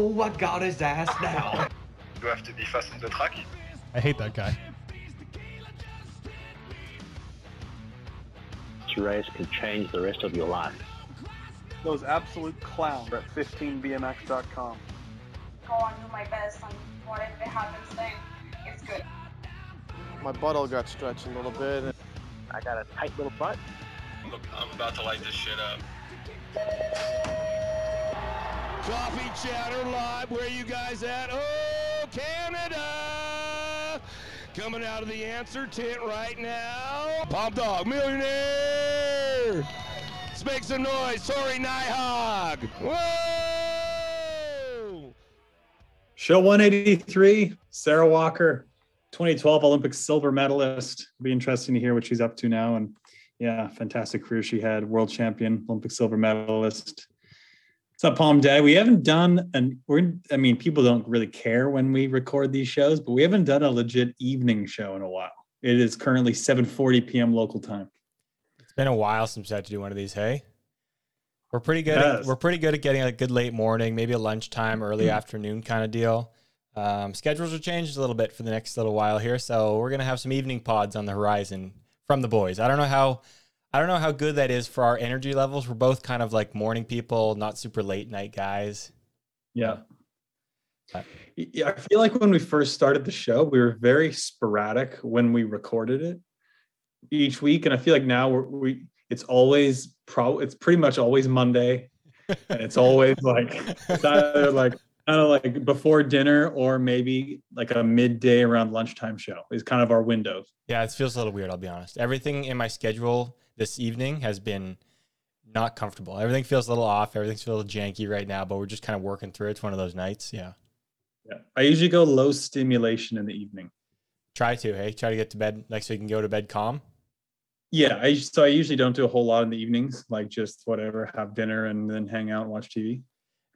Oh, what got his ass now? You have to be fast on the track. I hate that guy. This race could change the rest of your life. Those absolute clowns at 15bmx.com. Go on, do my best, and whatever happens then, it's good. My butthole got stretched a little bit. I got a tight little butt. Look, I'm about to light this shit up. Coffee Chatter Live, where you guys at? Oh, Canada! Coming out of the answer tent right now. Pop Dog Millionaire! Let's make some noise. Sorry, Nyhaug! Whoa! Show 183, Sarah Walker, 2012 Olympic silver medalist. It'll be interesting to hear what she's up to now. And yeah, fantastic career she had. World champion, Olympic silver medalist. It's up Palm Day. We haven't done, and we're, I mean, people don't really care when we record these shows, but we haven't done a legit evening show in a while. It is currently 7:40 p.m. local time. It's been a while since we had to do one of these. Hey, we're pretty good. At, we're pretty good at getting a good late morning, maybe a lunchtime, early afternoon kind of deal. Um, schedules are changed a little bit for the next little while here, so we're gonna have some evening pods on the horizon from the boys. I don't know how. I don't know how good that is for our energy levels. We're both kind of like morning people, not super late night guys. Yeah. Yeah, I feel like when we first started the show, we were very sporadic when we recorded it each week, and I feel like now we're, we it's always pro it's pretty much always Monday, and it's always like it's either like kind of like before dinner or maybe like a midday around lunchtime show is kind of our windows. Yeah, it feels a little weird. I'll be honest. Everything in my schedule this evening has been not comfortable. Everything feels a little off. Everything's a little janky right now, but we're just kind of working through it. It's one of those nights. Yeah. Yeah, I usually go low stimulation in the evening. Try to, hey, try to get to bed like so you can go to bed calm. Yeah, I so I usually don't do a whole lot in the evenings, like just whatever, have dinner and then hang out and watch TV.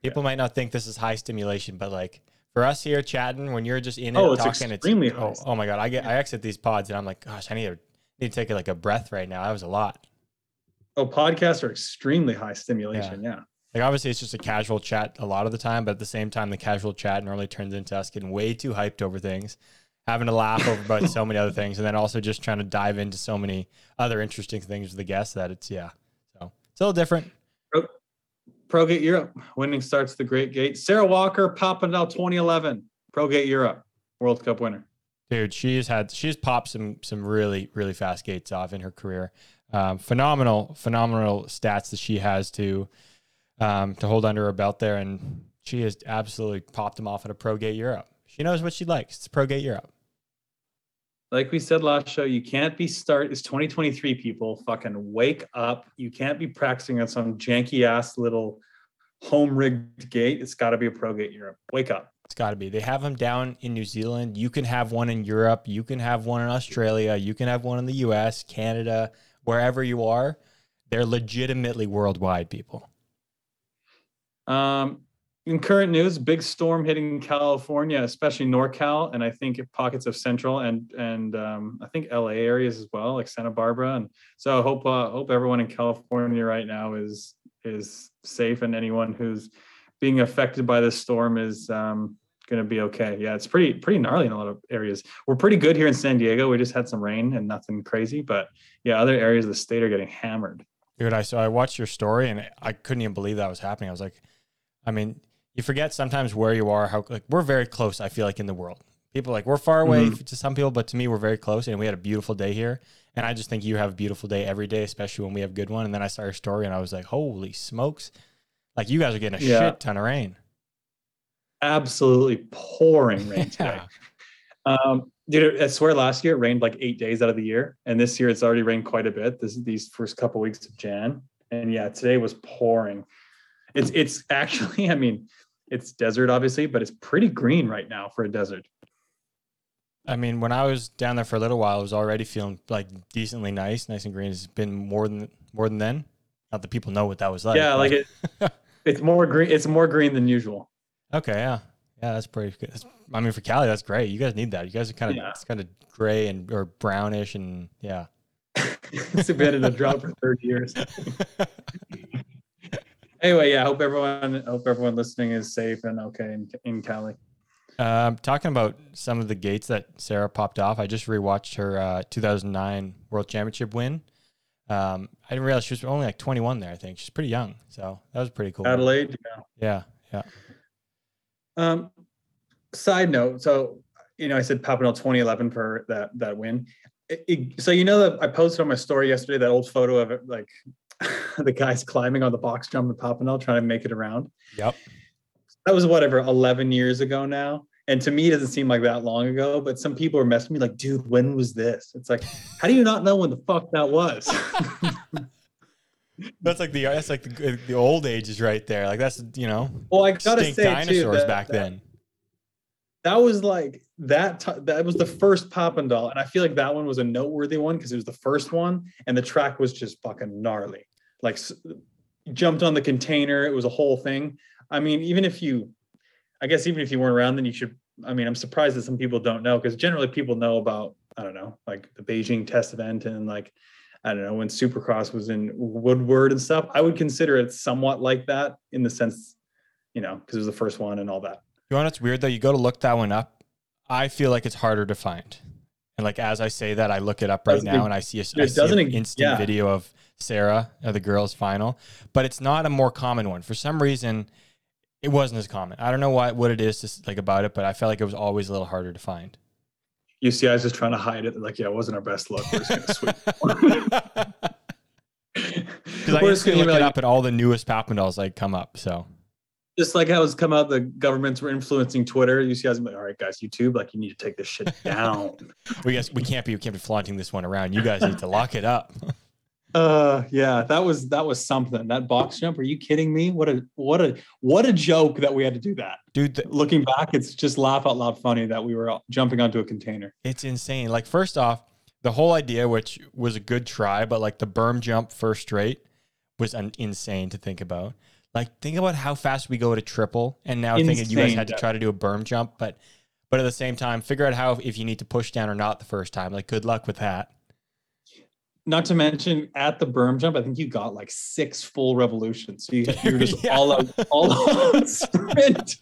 People might not think this is high stimulation, but like for us here chatting, when you're just in it Oh, it's talking, extremely it's oh, oh my god, I get I exit these pods and I'm like, gosh, I need to need to take like a breath right now. That was a lot. Oh, podcasts are extremely high stimulation. Yeah. Like obviously it's just a casual chat a lot of the time, but at the same time, the casual chat normally turns into us getting way too hyped over things, having to laugh over about so many other things, and then also just trying to dive into so many other interesting things with the guests that it's yeah. So it's a little different. Pro Gate Europe winning starts the Great Gate. Sarah Walker, Papendal 2011, ProGate Europe World Cup winner. Dude, she's had she's popped some some really really fast gates off in her career. Um, phenomenal phenomenal stats that she has to um, to hold under her belt there, and she has absolutely popped them off at a Pro Gate Europe. She knows what she likes. It's Pro Gate Europe. Like we said last show, you can't be start. It's 2023. People, fucking wake up! You can't be practicing on some janky ass little home rigged gate. It's got to be a Pro Gate Europe. Wake up! It's got to be. They have them down in New Zealand. You can have one in Europe. You can have one in Australia. You can have one in the US, Canada, wherever you are. They're legitimately worldwide people. Um, in current news, big storm hitting California, especially NorCal, and I think pockets of Central and and um, I think LA areas as well, like Santa Barbara. And so I hope uh, hope everyone in California right now is is safe, and anyone who's being affected by this storm is um, going to be okay. Yeah, it's pretty pretty gnarly in a lot of areas. We're pretty good here in San Diego. We just had some rain and nothing crazy, but yeah, other areas of the state are getting hammered. Dude, I so I watched your story and I couldn't even believe that was happening. I was like, I mean, you forget sometimes where you are, how like we're very close, I feel like, in the world. People like we're far away Mhm. to some people, but to me we're very close and we had a beautiful day here. And I just think you have a beautiful day every day, especially when we have a good one. And then I saw your story and I was like, holy smokes. Like you guys are getting a Yeah. shit ton of rain. Absolutely pouring rain today. Um, dude, I swear last year it rained like eight days out of the year, and this year it's already rained quite a bit. This these first couple weeks of Jan, and yeah, today was pouring. It's it's actually, I mean, it's desert obviously, but it's pretty green right now for a desert. I mean, when I was down there for a little while, I was already feeling like decently nice, nice and green. It's been more than more than then. Not that people know what that was like. yeah, like it. It's more green. It's more green than usual. Okay, yeah, yeah, that's pretty good. That's, I mean, for Cali, that's great. You guys need that. You guys are kind of Yeah. it's kind of gray and or brownish, and yeah. it's been in a drought for 30 years. Anyway, yeah, I hope everyone hope everyone listening is safe and okay in, in Cali. Um, talking about some of the gates that Sarah popped off, I just rewatched her uh, 2009 World Championship win. Um, I didn't realize she was only like 21 there. I think she's pretty young, so that was pretty cool. Adelaide, yeah. Yeah, yeah. Um, side note, so you know, I said Papendal 2011 for that that win. It- it- so you know that I posted on my story yesterday that old photo of it, like the guys climbing on the box jump in Papendal trying to make it around. Yep. That was whatever 11 years ago now. And to me, it doesn't seem like that long ago. But some people are messing with me like, dude, when was this? It's like, how do you not know when the fuck that was? That's like the that's like the, the old ages right there. Like that's you know well, I gotta say too, dinosaurs that- back that- then. that was like that ti- that was the first Papendal, and Doll, and I feel like that one was a noteworthy one because it was the first one, and the track was just fucking gnarly. Like jumped on the container, it was a whole thing. I mean, even if you, I guess even if you weren't around, then you should. I mean, I'm surprised that some people don't know because generally people know about I don't know like the Beijing test event and like I don't know when Supercross was in Woodward and stuff. I would consider it somewhat like that in the sense, you know, because it was the first one and all that. You know what's weird though? You go to look that one up. I feel like it's harder to find. And like as I say that, I look it up right Doesn't now it- and I see a, see doesn't an instant yeah. video of Sarah at the girls' final, but it's not a more common one. For some reason, it wasn't as common. I don't know what what it is just like about it, but I felt like it was always a little harder to find. UCI is just trying to hide it. Like, yeah, it wasn't our best look. We're just gonna sweep. Because I We're just look be it like- up and all the newest Papendals like come up. So just like how it's come out, the governments were influencing Twitter. UCI's like, all right, guys, YouTube, like, you need to take this shit down. we guess we can't be we can't be flaunting this one around. You guys need to lock it up. uh, yeah, that was that was something. That box jump. Are you kidding me? What a what a what a joke that we had to do that. Dude, the, Looking back, it's just laugh out loud funny that we were jumping onto a container. It's insane. Like first off, the whole idea, which was a good try, but like the berm jump first straight was un- insane to think about. Like think about how fast we go to triple, and now thinking you guys had to try to do a berm jump, but but at the same time, figure out how if you need to push down or not the first time. Like good luck with that. Not to mention at the berm jump, I think you got like six full revolutions. So you, you're just Yeah. all out, all out sprint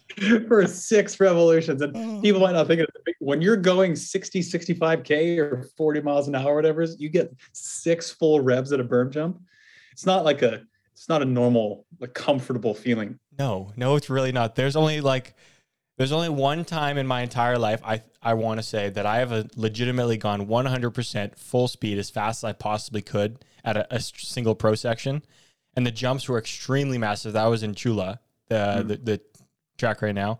for six revolutions. And mm. people might not think of it. When you're going 60, 65K or 40 miles an hour, or whatever, you get six full revs at a berm jump. It's not like a, it's not a normal, like comfortable feeling. No, no, it's really not. There's only like there's only one time in my entire life I I want to say that I have a legitimately gone 100% full speed as fast as I possibly could at a single pro section, and the jumps were extremely massive. That was in Chula, the hmm. the, the track right now,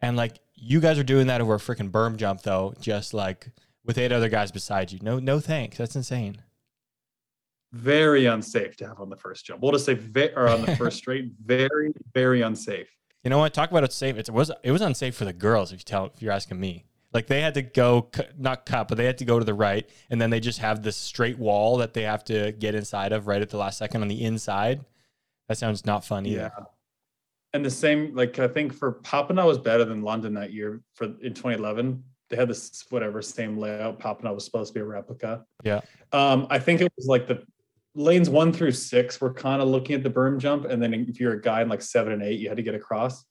and like you guys are doing that over a freaking berm jump though, just like with eight other guys beside you. No, no thanks. That's insane. Very unsafe to have on the first jump. We'll just say, ve- or on the first straight, very, very unsafe. You know what? Talk about it safe. It was it was unsafe for the girls. If you tell, if you're asking me, like they had to go not cut, but they had to go to the right, and then they just have this straight wall that they have to get inside of right at the last second on the inside. That sounds not fun either. Yeah. And the same, like I think for Papendal was better than London that year for in 2011. They had this whatever same layout. Papendal was supposed to be a replica. Yeah. Um, I think it was like the lanes one through six were kind of looking at the berm jump, and then if you're a guy in like seven and eight, you had to get across.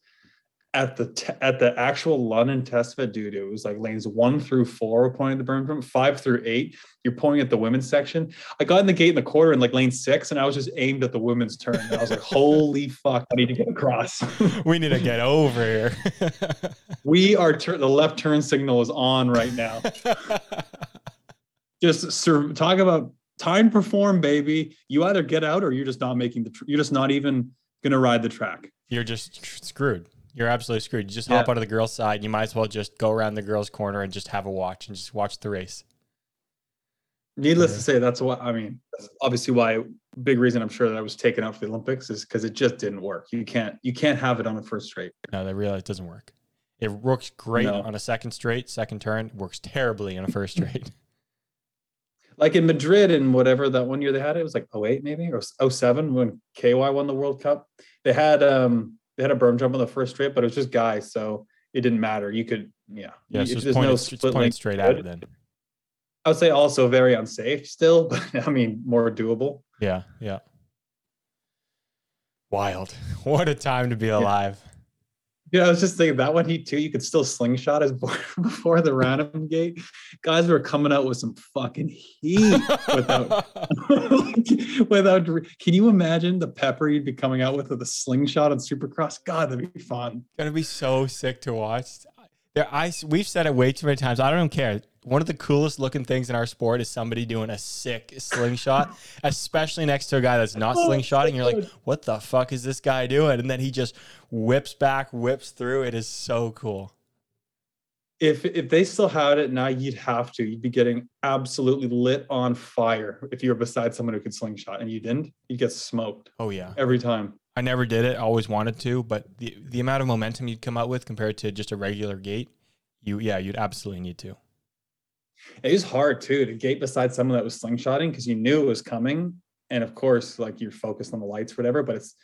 At the te- at the actual London test fit, dude, it was like lanes one through four were pointing at the berm jump, five through eight, you're pointing at the women's section. I got in the gate in the quarter in like lane six, and I was just aimed at the women's turn. And I was like, holy fuck, I need to get across. we need to get over here. we are tur- the left turn signal is on right now. just sur- talk about time perform, baby. You either get out or you're just not making the. Tr- you're just not even gonna ride the track. you're just tr- screwed. You're absolutely screwed. You just hop Yeah. out of the girls' side. You might as well just go around the girls' corner and just have a watch and just watch the race. Needless to say, that's what I mean. That's obviously why big reason I'm sure that I was taken out for the Olympics is because it just didn't work. You can't you can't have it on a first straight. No, they realize it doesn't work. It works great No. on a second straight, second turn. Works terribly on a first straight. Like in Madrid and whatever that one year they had it, it was like 08 maybe or 07 when KY won the World Cup. They had um they had a berm jump on the first straight, but it was just guys, so it didn't matter. You could yeah. Yeah, You- so there's no split link, straight at it then. I would say also very unsafe still, but I mean more doable. Yeah, yeah. Wild. What a time to be alive. Yeah, I was just thinking that one heat too. You could still slingshot as before the random gate. Guys were coming out with some fucking heat without without. Can you imagine the pepper you'd be coming out with with a slingshot on Supercross? God, that'd be fun. Gonna be so sick to watch. There, I we've said it way too many times. I don't even care. One of the coolest looking things in our sport is somebody doing a sick slingshot, especially next to a guy that's not slingshotting. You're like, what the fuck is this guy doing? And then he just whips back, whips through. It is so cool. If if they still had it now, you'd have to. You'd be getting absolutely lit on fire if you were beside someone who could slingshot, and you didn't. You'd get smoked. Oh yeah, every time. I never did it. I Always wanted to, but the the amount of momentum you'd come out with compared to just a regular gate, you yeah, you'd absolutely need to. It was hard too to gate beside someone that was slingshotting because you knew it was coming, and of course, like you're focused on the lights, whatever. But it's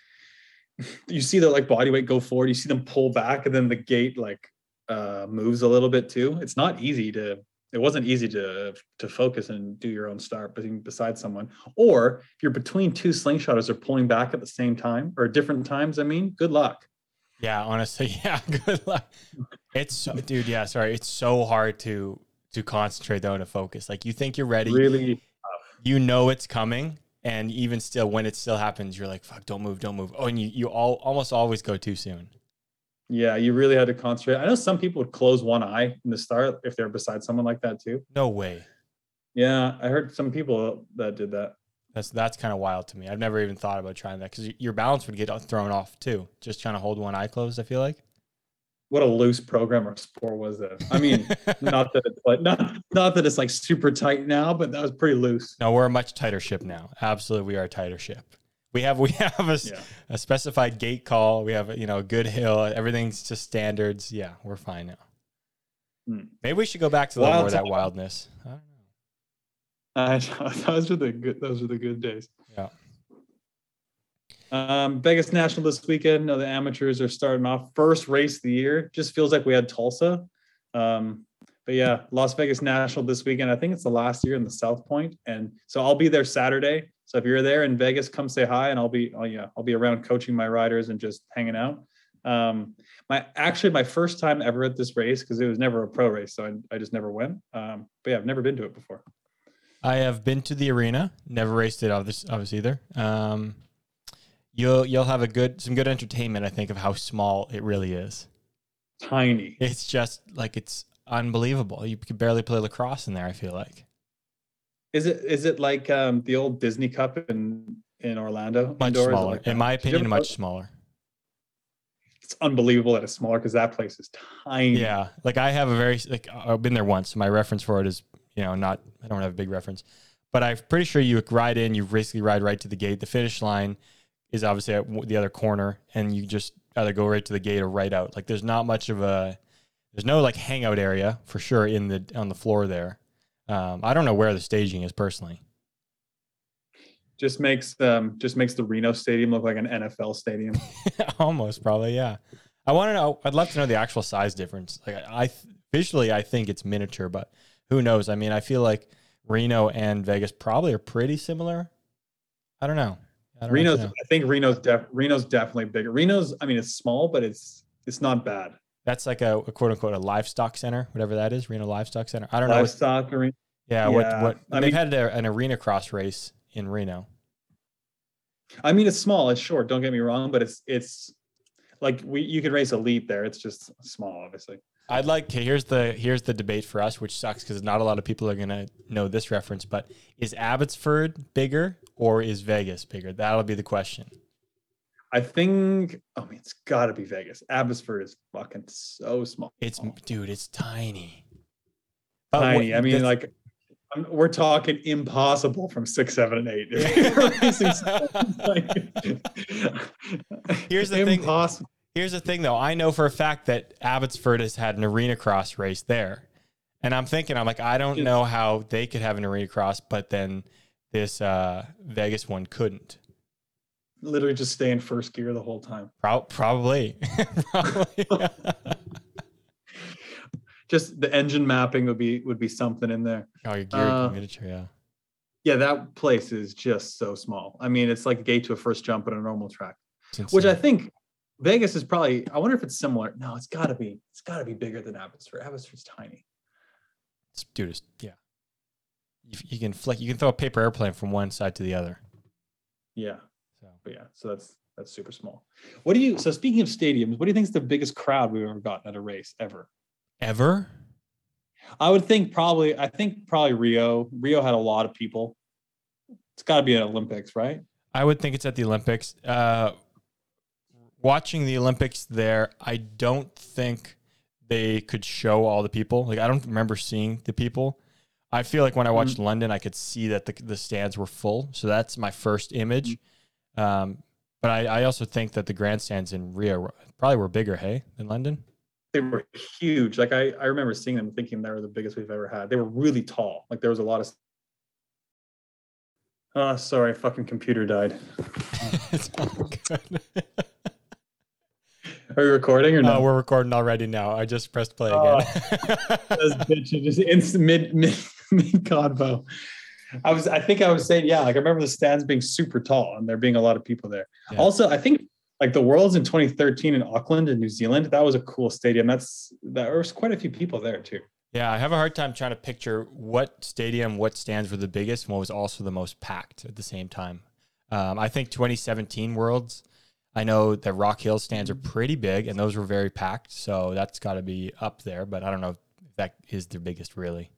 you see their like body weight go forward, you see them pull back, and then the gate like uh, moves a little bit too. It's not easy to it wasn't easy to to focus and do your own start beside someone. Or if you're between two slingshotters or pulling back at the same time or different times i mean good luck. Yeah honestly yeah good luck. It's so, dude yeah sorry it's so hard to to concentrate though and to focus. Like you think you're ready really you know it's coming and even still when it still happens you're like fuck don't move don't move. Oh and you, you all almost always go too soon yeah, you really had to concentrate. I know some people would close one eye in the start if they're beside someone like that too. No way. Yeah, I heard some people that did that. That's that's kind of wild to me. I've never even thought about trying that because your balance would get uh, thrown off too. Just trying to hold one eye closed. I feel like. What a loose program or sport was that? I mean, not that it's like not not that it's like super tight now, but that was pretty loose. No, we're a much tighter ship now. Absolutely, we are a tighter ship. We have we have a, yeah. a, specified gate call. We have you know a good hill. Everything's just standards. Yeah, we're fine now. Hmm. Maybe we should go back to a little more of that wildness. I don't know. those are the good. Those are the good days. Yeah. Um, Vegas National this weekend. The amateurs are starting off first race of the year. Just feels like we had Tulsa. Um, but yeah, Las Vegas National this weekend. I think it's the last year in the South Point, and so I'll be there Saturday. So if you're there in Vegas, come say hi, and I'll be, oh yeah, I'll be around coaching my riders and just hanging out. Um, my actually my first time ever at this race because it was never a pro race, so I, I just never went. Um, but yeah, I've never been to it before. I have been to the arena, never raced it obviously, obviously either. Um, you'll you'll have a good some good entertainment, I think, of how small it really is. Tiny. It's just like it's unbelievable. You could barely play lacrosse in there. I feel like. Is it is it like um, the old Disney Cup in in Orlando? Much Indoor? smaller, like in my opinion, much smaller. It's unbelievable that it's smaller because that place is tiny. Yeah, like I have a very like I've been there once. My reference for it is you know not I don't have a big reference, but I'm pretty sure you ride in. You basically ride right to the gate. The finish line is obviously at the other corner, and you just either go right to the gate or right out. Like there's not much of a there's no like hangout area for sure in the on the floor there. Um, I don't know where the staging is personally. Just makes um, just makes the Reno Stadium look like an NFL stadium. Almost, probably, yeah. I want to know. I'd love to know the actual size difference. Like, I visually, I think it's miniature, but who knows? I mean, I feel like Reno and Vegas probably are pretty similar. I don't know. I Reno's, know. I think Reno's def, Reno's definitely bigger. Reno's, I mean, it's small, but it's it's not bad. That's like a, a, quote unquote a livestock center, whatever that is, Reno Livestock Center. I don't livestock know. Livestock Yeah, yeah, what what I they've mean, had a, an arena cross race in Reno. I mean, it's small, it's short. Don't get me wrong, but it's it's like we you could race a elite there. It's just small, obviously. I'd like here's the here's the debate for us, which sucks because not a lot of people are gonna know this reference. But is Abbotsford bigger or is Vegas bigger? That'll be the question. I think, I mean, it's got to be Vegas. Abbotsford is fucking so small. It's, dude, it's tiny. Tiny. What, I mean, like, we're talking impossible from six, seven, and eight. Here's the impossible. thing. Here's the thing, though. I know for a fact that Abbotsford has had an arena cross race there, and I'm thinking, I'm like, I don't know how they could have an arena cross, but then this uh, Vegas one couldn't literally just stay in first gear the whole time. Pro- probably. probably. just the engine mapping would be would be something in there. Oh, your gear uh, miniature, yeah. Yeah, that place is just so small. I mean, it's like a gate to a first jump on a normal track. Which I think Vegas is probably. I wonder if it's similar. No, it's got to be. It's got to be bigger than Abbotsford. Abbotsford's tiny. It's- dude, it's, yeah. You, you can flick. You can throw a paper airplane from one side to the other. Yeah, but yeah. So that's that's super small. What do you? So speaking of stadiums, what do you think is the biggest crowd we've ever gotten at a race ever? ever? I would think probably. I think probably Rio. Rio had a lot of people. It's got to be an Olympics, right? I would think it's at the Olympics. Uh, watching the Olympics there, I don't think they could show all the people. Like I don't remember seeing the people. I feel like when I watched London, I could see that the, the stands were full. So that's my first image. Um, but I, I also think that the grandstands in Rio probably were bigger, hey, than London. They were huge. Like I, I remember seeing them, thinking they were the biggest we've ever had. They were really tall. Like there was a lot of. Oh, sorry, fucking computer died. it's all good. Are you recording or no, no? we're recording already now. I just pressed play Oh. again. Those bitches just instant mid mid mid convo. I was I think I was saying yeah like I remember the stands being super tall and there being a lot of people there. Yeah. Also I think like the Worlds in 2013 in Auckland in New Zealand that was a cool stadium. That's there was quite a few people there too. Yeah, I have a hard time trying to picture what stadium, what stands were the biggest, and what was also the most packed at the same time. Um, I think 2017 Worlds, I know that Rock Hill stands are pretty big, and those were very packed, so that's got to be up there. But I don't know if that is their biggest, really.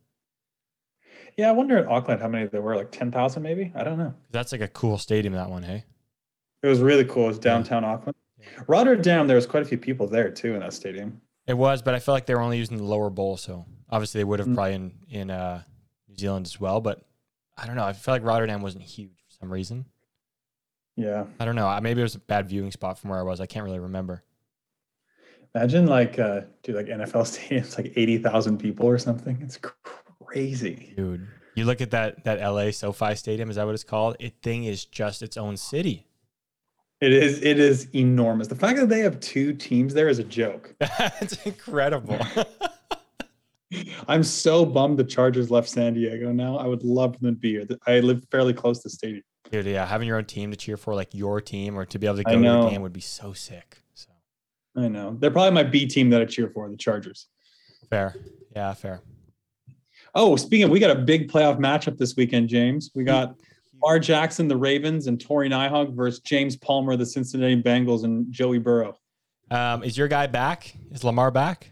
Yeah, I wonder at Auckland how many there were like 10,000 maybe. I don't know. That's like a cool stadium, that one, hey? It was really cool. It was downtown Auckland. Rotterdam, there was quite a few people there too in that stadium. It was, but I felt like they were only using the lower bowl, so obviously they would have Mm. probably in in uh, New Zealand as well. But I don't know. I felt like Rotterdam wasn't huge for some reason. Yeah. I don't know. I- Maybe it was a bad viewing spot from where I was. I can't really remember. Imagine like uh dude like NFL stadiums like 80,000 people or something. It's crazy. Crazy, dude, you look at that that LA SoFi Stadium. Is that what it's called? It thing is just its own city. It is it is enormous. The fact that they have two teams there is a joke. That's incredible. I'm so bummed the Chargers left San Diego now. I would love for them to be here. I live fairly close to the stadium. Dude, yeah, having your own team to cheer for, like your team, or to be able to go to the game would be so sick. So I know. They're probably my B team that I cheer for, the Chargers. fair, yeah, fair. Oh, speaking of, we got a big playoff matchup this weekend, James. We got R. Jackson, the Ravens, and Tory Nyhaug versus James Palmer, the Cincinnati Bengals, and Joey Burrow. Um, is your guy back? Is Lamar back?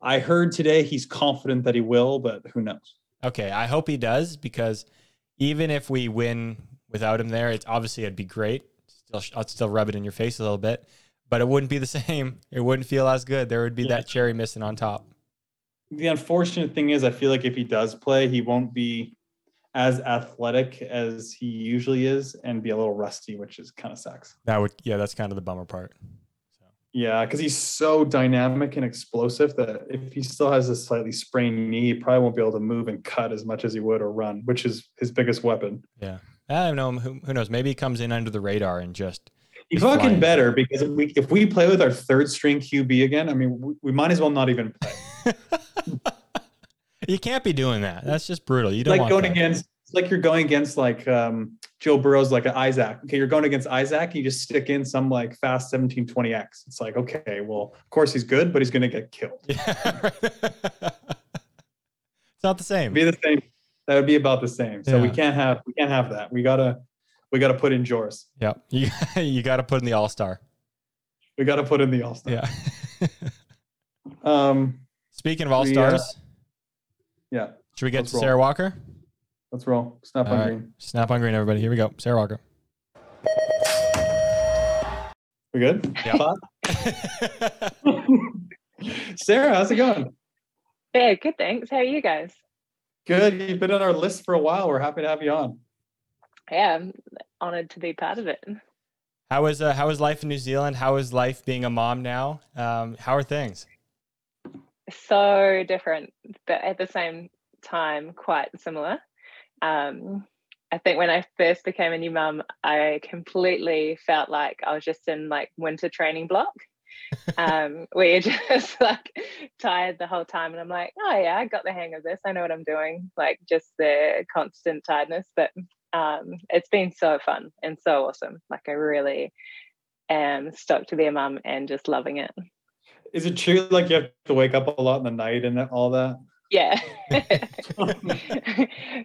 I heard today he's confident that he will, but who knows? Okay, I hope he does because even if we win without him there, it's obviously it'd be great. Still, I'd still rub it in your face a little bit, but it wouldn't be the same. It wouldn't feel as good. There would be that cherry missing on top. The unfortunate thing is, I feel like if he does play, he won't be as athletic as he usually is and be a little rusty, which is kind of sucks. That would, yeah, that's kind of the bummer part. Yeah, because he's so dynamic and explosive that if he still has a slightly sprained knee, he probably won't be able to move and cut as much as he would or run, which is his biggest weapon. Yeah, I don't know. Who, who knows? Maybe he comes in under the radar and just He's fucking flying. better because if we if we play with our third string QB again, I mean, we, we might as well not even play. You can't be doing that. That's just brutal. You don't like going that. against it's like you're going against like um, Joe Burrow's like an Isaac. Okay, you're going against Isaac, you just stick in some like fast 1720x. It's like, okay, well, of course he's good, but he's gonna get killed. Yeah, it's not the same. Be the same. That would be about the same. So we can't have we can't have that. We gotta we gotta put in Joris. Yeah, you you got to put in the All Star. We gotta put in the All Star. Yeah. Um. Speaking of All We, uh, Stars, Yeah. should we get let's to roll. Sarah Walker? Let's roll. Snap All on right. green. Snap on green, everybody. Here we go. Sarah Walker. We good? Yeah. Sarah, how's it going? Yeah, good. Thanks. How are you guys? Good. You've been on our list for a while. We're happy to have you on. Yeah, I'm honored to be part of it. How is uh, how is life in New Zealand? How is life being a mom now? Um, how are things? So different, but at the same time, quite similar. Um, I think when I first became a new mum, I completely felt like I was just in like winter training block. um, where you're just like tired the whole time, and I'm like, oh yeah, I got the hang of this. I know what I'm doing. Like just the constant tiredness, but um, it's been so fun and so awesome. Like I really am stoked to be a mum and just loving it. Is it true like you have to wake up a lot in the night and all that? Yeah.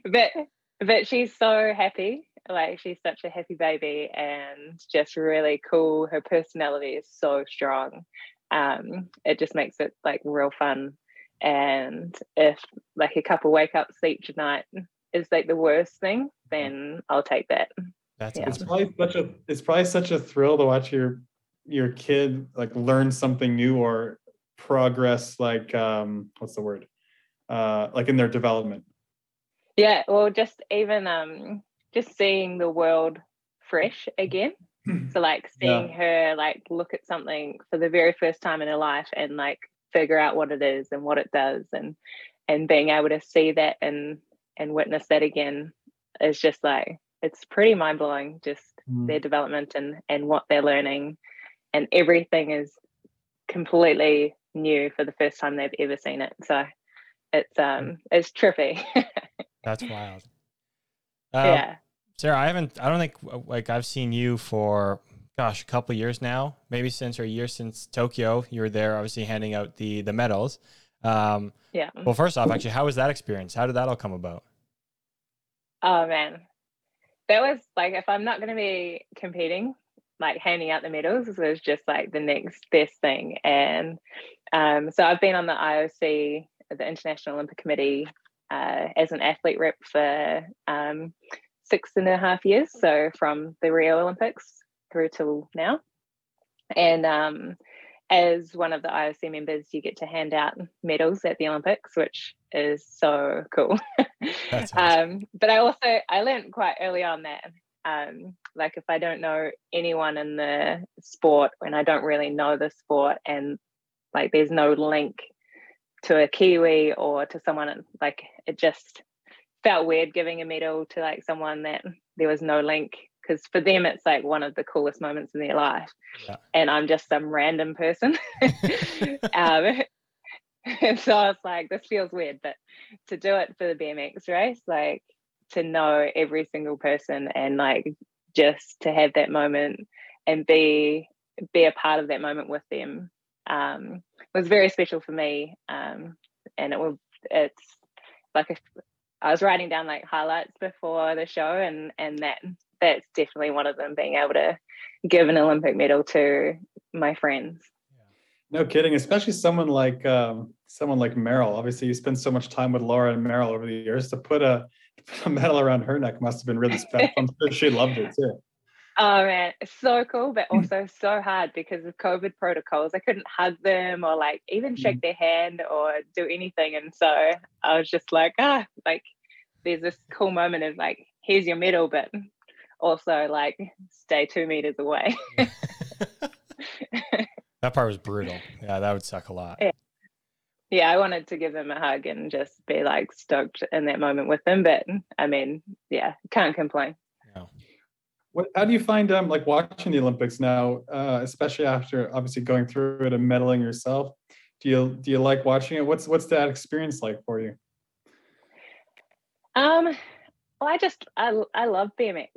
but but she's so happy. Like she's such a happy baby and just really cool. Her personality is so strong. Um, it just makes it like real fun. And if like a couple wake ups each night is like the worst thing, then I'll take that. That's Yeah. It's probably such a it's probably such a thrill to watch your your kid like learn something new or progress like um what's the word? Uh like in their development. Yeah, well, just even um, just seeing the world fresh again. So like seeing her like look at something for the very first time in her life and like figure out what it is and what it does and and being able to see that and and witness that again is just like it's pretty mind blowing. Just Mm. their development and and what they're learning, and everything is completely new for the first time they've ever seen it. So it's um it's trippy. That's wild. Um, yeah. Sarah, I haven't. I don't think like I've seen you for gosh a couple years now, maybe since or a year since Tokyo. You were there, obviously handing out the the medals. Um, Yeah. well, first off, actually, how was that experience? How did that all come about? Oh man, that was like if I'm not going to be competing, like handing out the medals was just like the next best thing. And um, so I've been on the IOC, the International Olympic Committee, uh, as an athlete rep for um, six and a half years. So from the Rio Olympics through till now, and um, as one of the IOC members, you get to hand out medals at the Olympics, which is so cool. Awesome. um, but I also I learned quite early on that um, like if I don't know anyone in the sport and I don't really know the sport and like there's no link to a Kiwi or to someone like it just felt weird giving a medal to like someone that there was no link because for them it's like one of the coolest moments in their life. Yeah. and i'm just some random person. Um, and so i was like this feels weird but to do it for the bmx race like to know every single person and like just to have that moment and be be a part of that moment with them um, was very special for me. Um, and it was it's like if I was writing down like highlights before the show and and that that's definitely one of them being able to give an Olympic medal to my friends. No kidding, especially someone like um, someone like Meryl. Obviously, you spend so much time with Laura and Meryl over the years. To put a, to put a medal around her neck must have been really special. I'm sure she loved it too. Oh man, so cool, but also so hard because of COVID protocols. I couldn't hug them or like even shake their hand or do anything. And so I was just like, ah, like there's this cool moment of like, here's your medal, but also like stay two meters away. That part was brutal. Yeah, that would suck a lot. Yeah. yeah, I wanted to give them a hug and just be like stoked in that moment with them. But I mean, yeah, can't complain. What, how do you find um like watching the Olympics now, uh, especially after obviously going through it and medaling yourself? Do you do you like watching it? What's what's that experience like for you? Um, well, I just I I love BMX.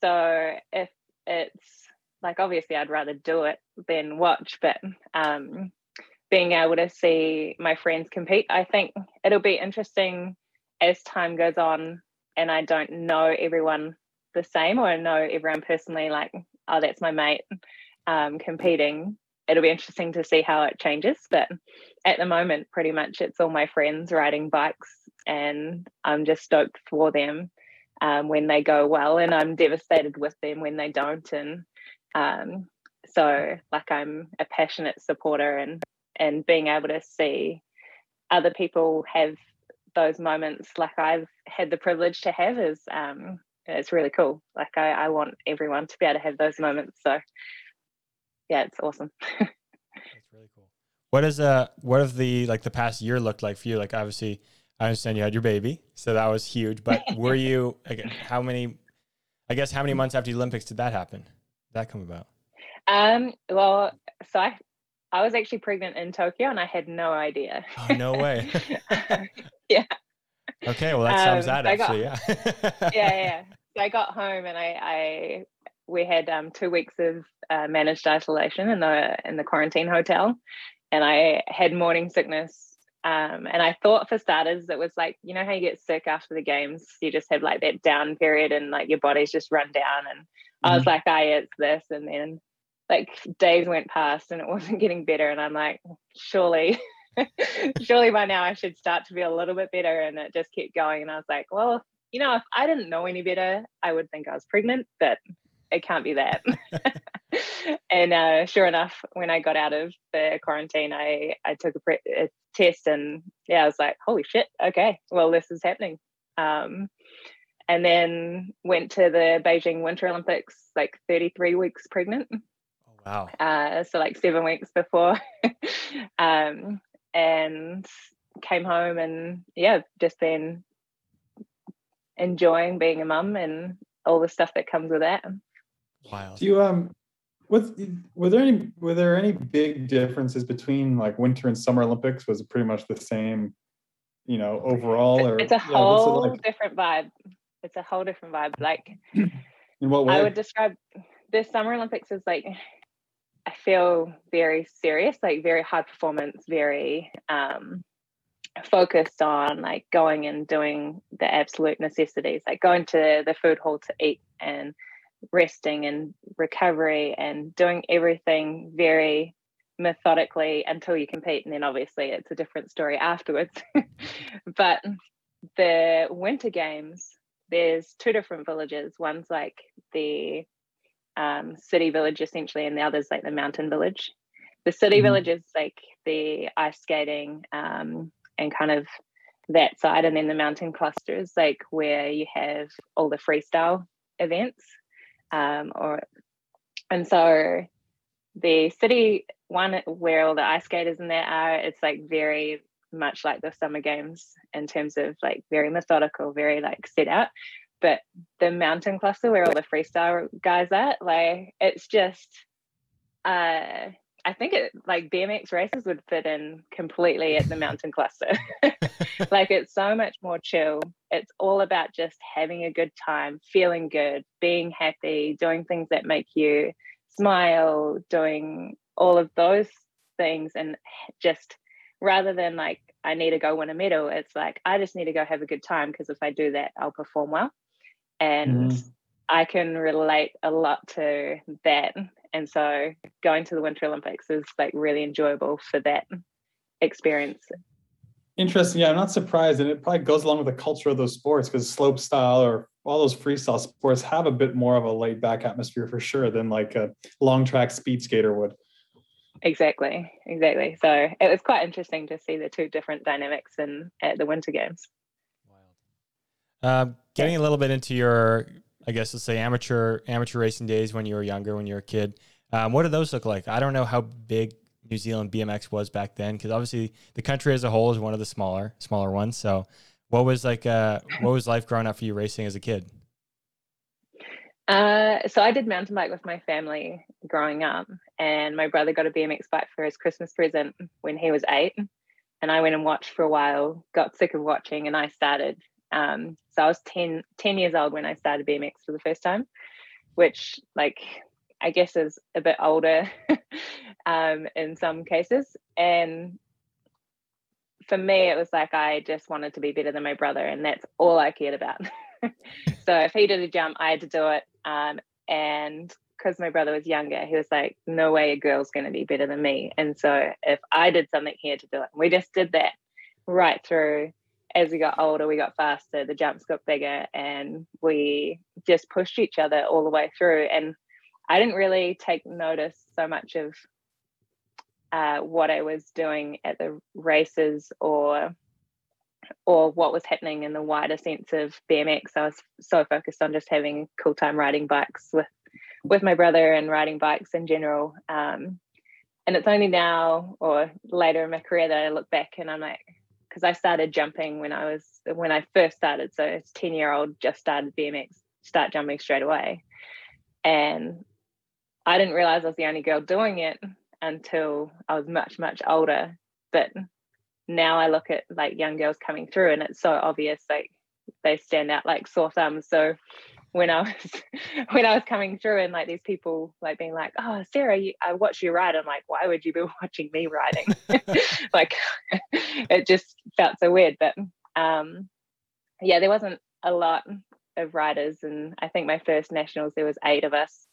So if it's like obviously I'd rather do it than watch, but um, being able to see my friends compete, I think it'll be interesting as time goes on, and I don't know everyone the same or know everyone personally. Like, oh, that's my mate um, competing. It'll be interesting to see how it changes, but at the moment, pretty much it's all my friends riding bikes, and I'm just stoked for them um, when they go well, and I'm devastated with them when they don't. And um, so, like, I'm a passionate supporter, and and being able to see other people have those moments, like I've had the privilege to have, is um, it's really cool. Like, I, I want everyone to be able to have those moments. So, yeah, it's awesome. That's really cool. What is uh what have the like the past year looked like for you? Like obviously I understand you had your baby, so that was huge. But were you how many I guess how many months after the Olympics did that happen? Did that come about? Um, well, so I, I was actually pregnant in Tokyo and I had no idea. Oh no way. yeah. Okay, well that sounds Um, that I got- actually, yeah. yeah, yeah. So I got home and I, I we had um, two weeks of uh, managed isolation in the in the quarantine hotel, and I had morning sickness. Um, and I thought for starters, it was like you know how you get sick after the games, you just have like that down period, and like your body's just run down. And mm-hmm. I was like, "I oh, it's this," and then like days went past and it wasn't getting better, and I'm like, surely. surely by now I should start to be a little bit better. And it just kept going. And I was like, well, you know, if I didn't know any better, I would think I was pregnant, but it can't be that. and uh, sure enough, when I got out of the quarantine, I, I took a, pre- a, test and yeah, I was like, holy shit, okay, well, this is happening. Um, and then went to the Beijing Winter Olympics like 33 weeks pregnant. Oh, wow. Uh, so like seven weeks before. um, and came home and yeah, just been enjoying being a mum and all the stuff that comes with that. Wow. Do you um were there any were there any big differences between like winter and summer Olympics? Was it pretty much the same, you know, overall or it's a whole like? different vibe. It's a whole different vibe. Like in what way? I would describe the summer Olympics as like I feel very serious, like very high performance, very um focused on like going and doing the absolute necessities, like going to the food hall to eat and resting and recovery and doing everything very methodically until you compete. And then obviously it's a different story afterwards. but the winter games, there's two different villages. One's like the um, city village essentially, and the other's like the mountain village. The city mm-hmm. village is like the ice skating um, and kind of that side, and then the mountain clusters, like where you have all the freestyle events um, or and so the city one where all the ice skaters in there are it's like very much like the summer games in terms of like very methodical very like set out. But the mountain cluster where all the freestyle guys are, like it's just uh I think it like BMX races would fit in completely at the mountain cluster. like it's so much more chill. It's all about just having a good time, feeling good, being happy, doing things that make you smile, doing all of those things and just rather than like I need to go win a medal, it's like I just need to go have a good time because if I do that, I'll perform well. And mm. I can relate a lot to that and so going to the Winter Olympics is like really enjoyable for that experience. Interesting. Yeah, I'm not surprised. And it probably goes along with the culture of those sports because slope style or all those freestyle sports have a bit more of a laid back atmosphere for sure than like a long track speed skater would. Exactly, exactly. So it was quite interesting to see the two different dynamics in at the Winter Games. Uh, getting a little bit into your I guess let's say amateur amateur racing days when you were younger, when you were a kid. Um, what do those look like? I don't know how big New Zealand BMX was back then, because obviously the country as a whole is one of the smaller smaller ones. So, what was like? Uh, what was life growing up for you racing as a kid? Uh, so I did mountain bike with my family growing up, and my brother got a BMX bike for his Christmas present when he was eight, and I went and watched for a while, got sick of watching, and I started um, so I was 10, 10 years old when I started BMX for the first time, which like I guess is a bit older um, in some cases. And for me, it was like I just wanted to be better than my brother, and that's all I cared about. so if he did a jump, I had to do it. Um, and because my brother was younger, he was like, "No way, a girl's going to be better than me." And so if I did something, he had to do it. And we just did that right through as we got older, we got faster, the jumps got bigger, and we just pushed each other all the way through. And I didn't really take notice so much of uh, what I was doing at the races or or what was happening in the wider sense of BMX. I was so focused on just having cool time riding bikes with with my brother and riding bikes in general. Um, and it's only now or later in my career that I look back and I'm like, because I started jumping when I was when I first started. So it's 10 year old just started BMX, start jumping straight away. And I didn't realize I was the only girl doing it until I was much, much older. But now I look at like young girls coming through and it's so obvious like they stand out like sore thumbs. So when I was when I was coming through and like these people like being like, "Oh, Sarah, you, I watched you ride." I'm like, "Why would you be watching me riding?" like, it just felt so weird. But um, yeah, there wasn't a lot of riders, and I think my first nationals there was eight of us,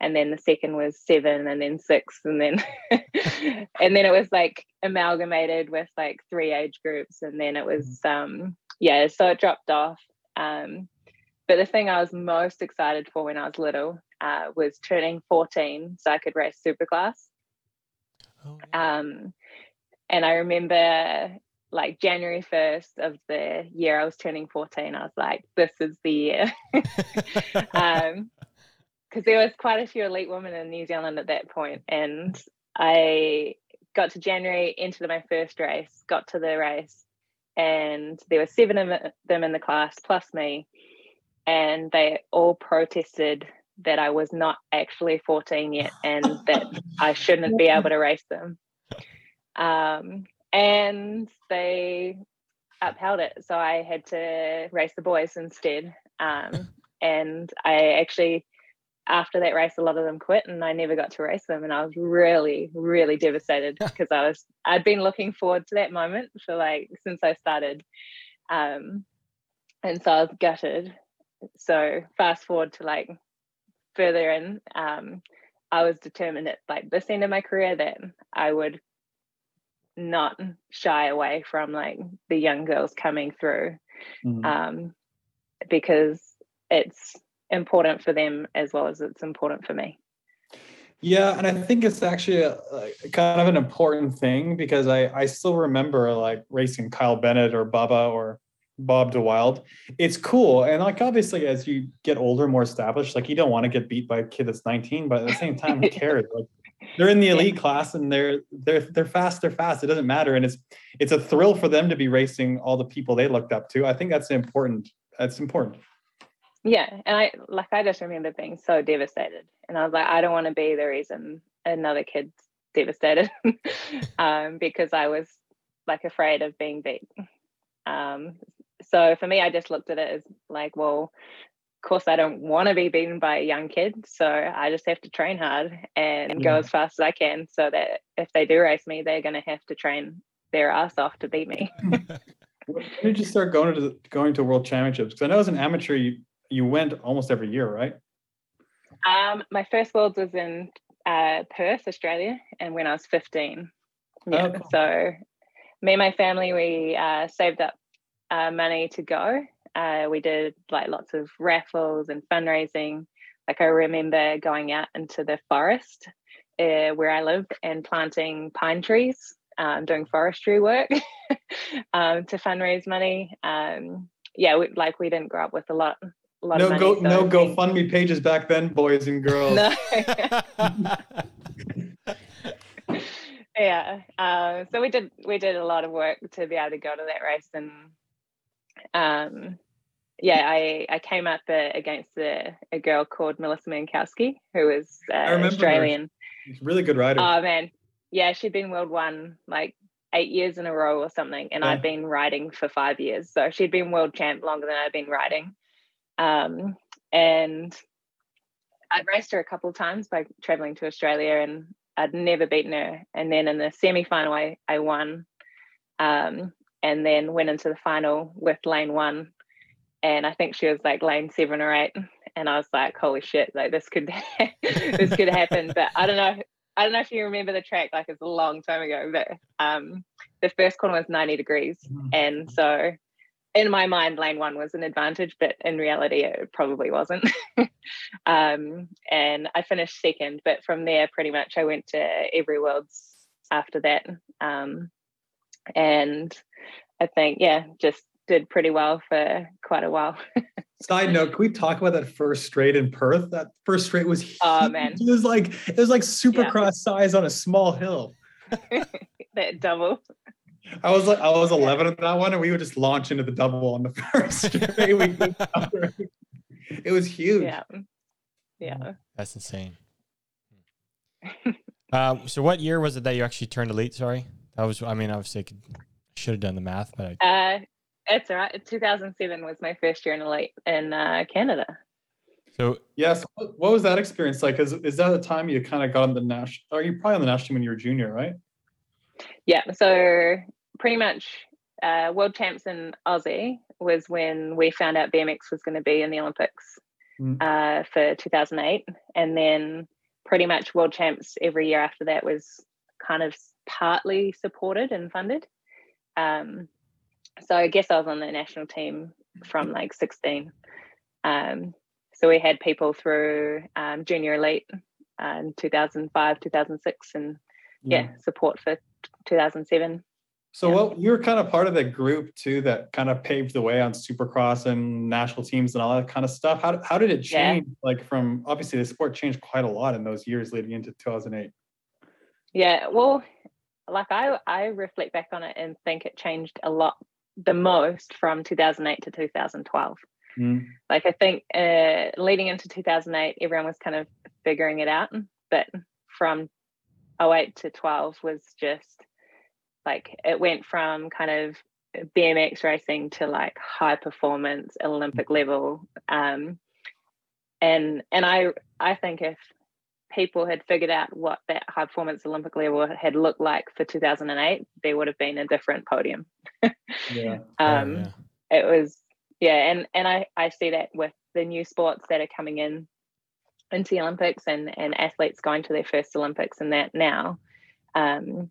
and then the second was seven, and then six, and then and then it was like amalgamated with like three age groups, and then it was um yeah, so it dropped off. Um, but the thing I was most excited for when I was little uh, was turning 14 so I could race superclass. Oh, Um, and I remember like January 1st of the year I was turning 14, I was like, this is the year. um, because there was quite a few elite women in New Zealand at that point, and I got to January, entered my first race, got to the race, and there were seven of them in the class plus me, and they all protested that I was not actually 14 yet and that I shouldn't be able to race them. Um, and they upheld it. So I had to race the boys instead. Um, and I actually, after that race, a lot of them quit and I never got to race them. And I was really, really devastated because I was, I'd been looking forward to that moment for like, since I started. Um, and so I was gutted. So fast forward to like further in, um, I was determined at like this end of my career that I would not shy away from like the young girls coming through Mhm. um, because it's important for them as well as it's important for me. Yeah, and I think it's actually a, a kind of an important thing because I I still remember like racing Kyle Bennett or Bubba or Bob de Wilde. It's cool, and like obviously as you get older, more established, like you don't want to get beat by a kid that's 19, but at the same time, who cares? Like they're in the elite class and they're they're they're fast, they're fast. It doesn't matter, and it's it's a thrill for them to be racing all the people they looked up to. I think that's important. That's important. Yeah, and I like I just remember being so devastated, and I was like, I don't want to be the reason another kid's devastated, um, because I was like afraid of being beat. Um, so for me, I just looked at it as like, well, of course, I don't want to be beaten by a young kid, so I just have to train hard and go as fast as I can, so that if they do race me, they're going to have to train their ass off to beat me. When did you start going to the, going to world championships? Because I know as an amateur, you you went almost every year, right? Um, my first world was in uh, Perth, Australia, and when I was 15. Yeah. Oh, cool. So me and my family, we uh, saved up uh, money to go. Uh, we did like lots of raffles and fundraising. Like I remember going out into the forest uh, where I lived and planting pine trees, um, doing forestry work um, to fundraise money. Um, yeah, we, like we didn't grow up with a lot, a lot of No money. go so no GoFundMe pages back then, boys and girls. No. yeah. Uh, so we did we did a lot of work to be able to go to that race, and um, yeah, I I came up uh, against a, a girl called Melissa Mankowski, who was uh, her. Australian. Really good rider. Oh man, yeah, she'd been world one like eight years in a row or something, and Yeah. I'd been riding for five years, so she'd been world champ longer than I'd been riding. Um, and I'd raced her a couple of times by traveling to Australia, and I'd never beaten her. And then in the semi final, I, I won, um, and then went into the final with lane one. And I think she was like lane seven or eight, and I was like, "Holy shit! Like this could this could happen." But I don't know. I don't know if you remember the track. Like it's a long time ago, but um, the first corner was ninety degrees, Mhm. and so in my mind, lane one was an advantage, but in reality, it probably wasn't. um, and I finished second, but from there, pretty much, I went to every worlds after that. Um, and I think, yeah, just did pretty well for quite a while. Side note, can we talk about that first straight in Perth? That first straight was huge. Oh, man. It was like it was like supercross size on a small hill. that double. I was like I was 11 at that one, and we would just launch into the double on the first straight. We it was huge. Yeah. Yeah. That's insane. um, so what year was it that you actually turned elite? Sorry, that was. I mean, obviously, I could should have done the math, but I, Uh, it's all right. 2007 was my first year in elite in uh, Canada. So Yes. What what was that experience like? Is is that the time you kind of got on the national? Are you probably on the national team when you were junior, right? Yeah, so pretty much uh, world champs in Aussie was when we found out BMX was going to be in the Olympics Mm. uh, for 2008. And then pretty much world champs every year after that was kind of partly supported and funded. Um, so I guess I was on the national team from like 16. Um, so we had people through um, junior elite uh, in 2005, 2006, and yeah, support for 2007. So well, you were kind of part of the group too that kind of paved the way on supercross and national teams and all that kind of stuff. How, how did it Yeah. change? Like from obviously the sport changed quite a lot in those years leading into 2008. Yeah, well, like I I reflect back on it and think it changed a lot the most from 2008 to 2012. Mm. Like I think uh, leading into 2008, everyone was kind of figuring it out, but from 08 to 12 was just like it went from kind of BMX racing to like high performance Olympic level. Um, and and I I think if people had figured out what that high performance Olympic level had looked like for 2008, there would have been a different podium. Yeah. um, yeah. it was yeah and and i i see that with the new sports that are coming in into the olympics and and athletes going to their first olympics and that now um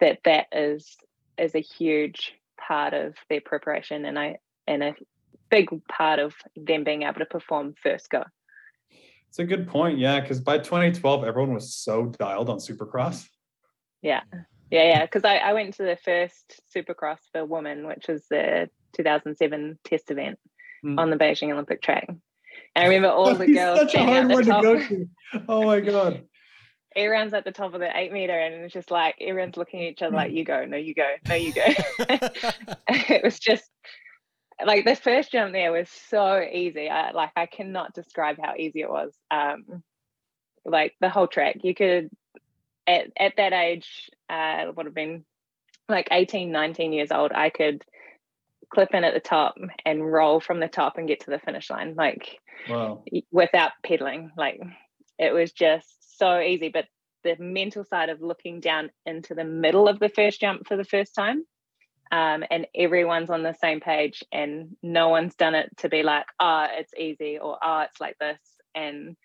that that is is a huge part of their preparation and i and a big part of them being able to perform first go It's a good point. Yeah. Cause by 2012, everyone was so dialed on supercross. yeah yeah yeah because I, I went to the first supercross for women which was the 2007 test event Mm. on the beijing olympic track and i remember all the girls such a hard one to go to. Oh my God. everyone's at the top of the eight meter and it's just like everyone's looking at each other like you go no you go no you go it was just like the first jump there was so easy I, like i cannot describe how easy it was um like the whole track you could at, at that age uh would have been like 18 19 years old i could clip in at the top and roll from the top and get to the finish line like Wow. without pedaling. Like it was just so easy. But the mental side of looking down into the middle of the first jump for the first time, um, and everyone's on the same page, and no one's done it to be like, oh, it's easy, or oh, it's like this, and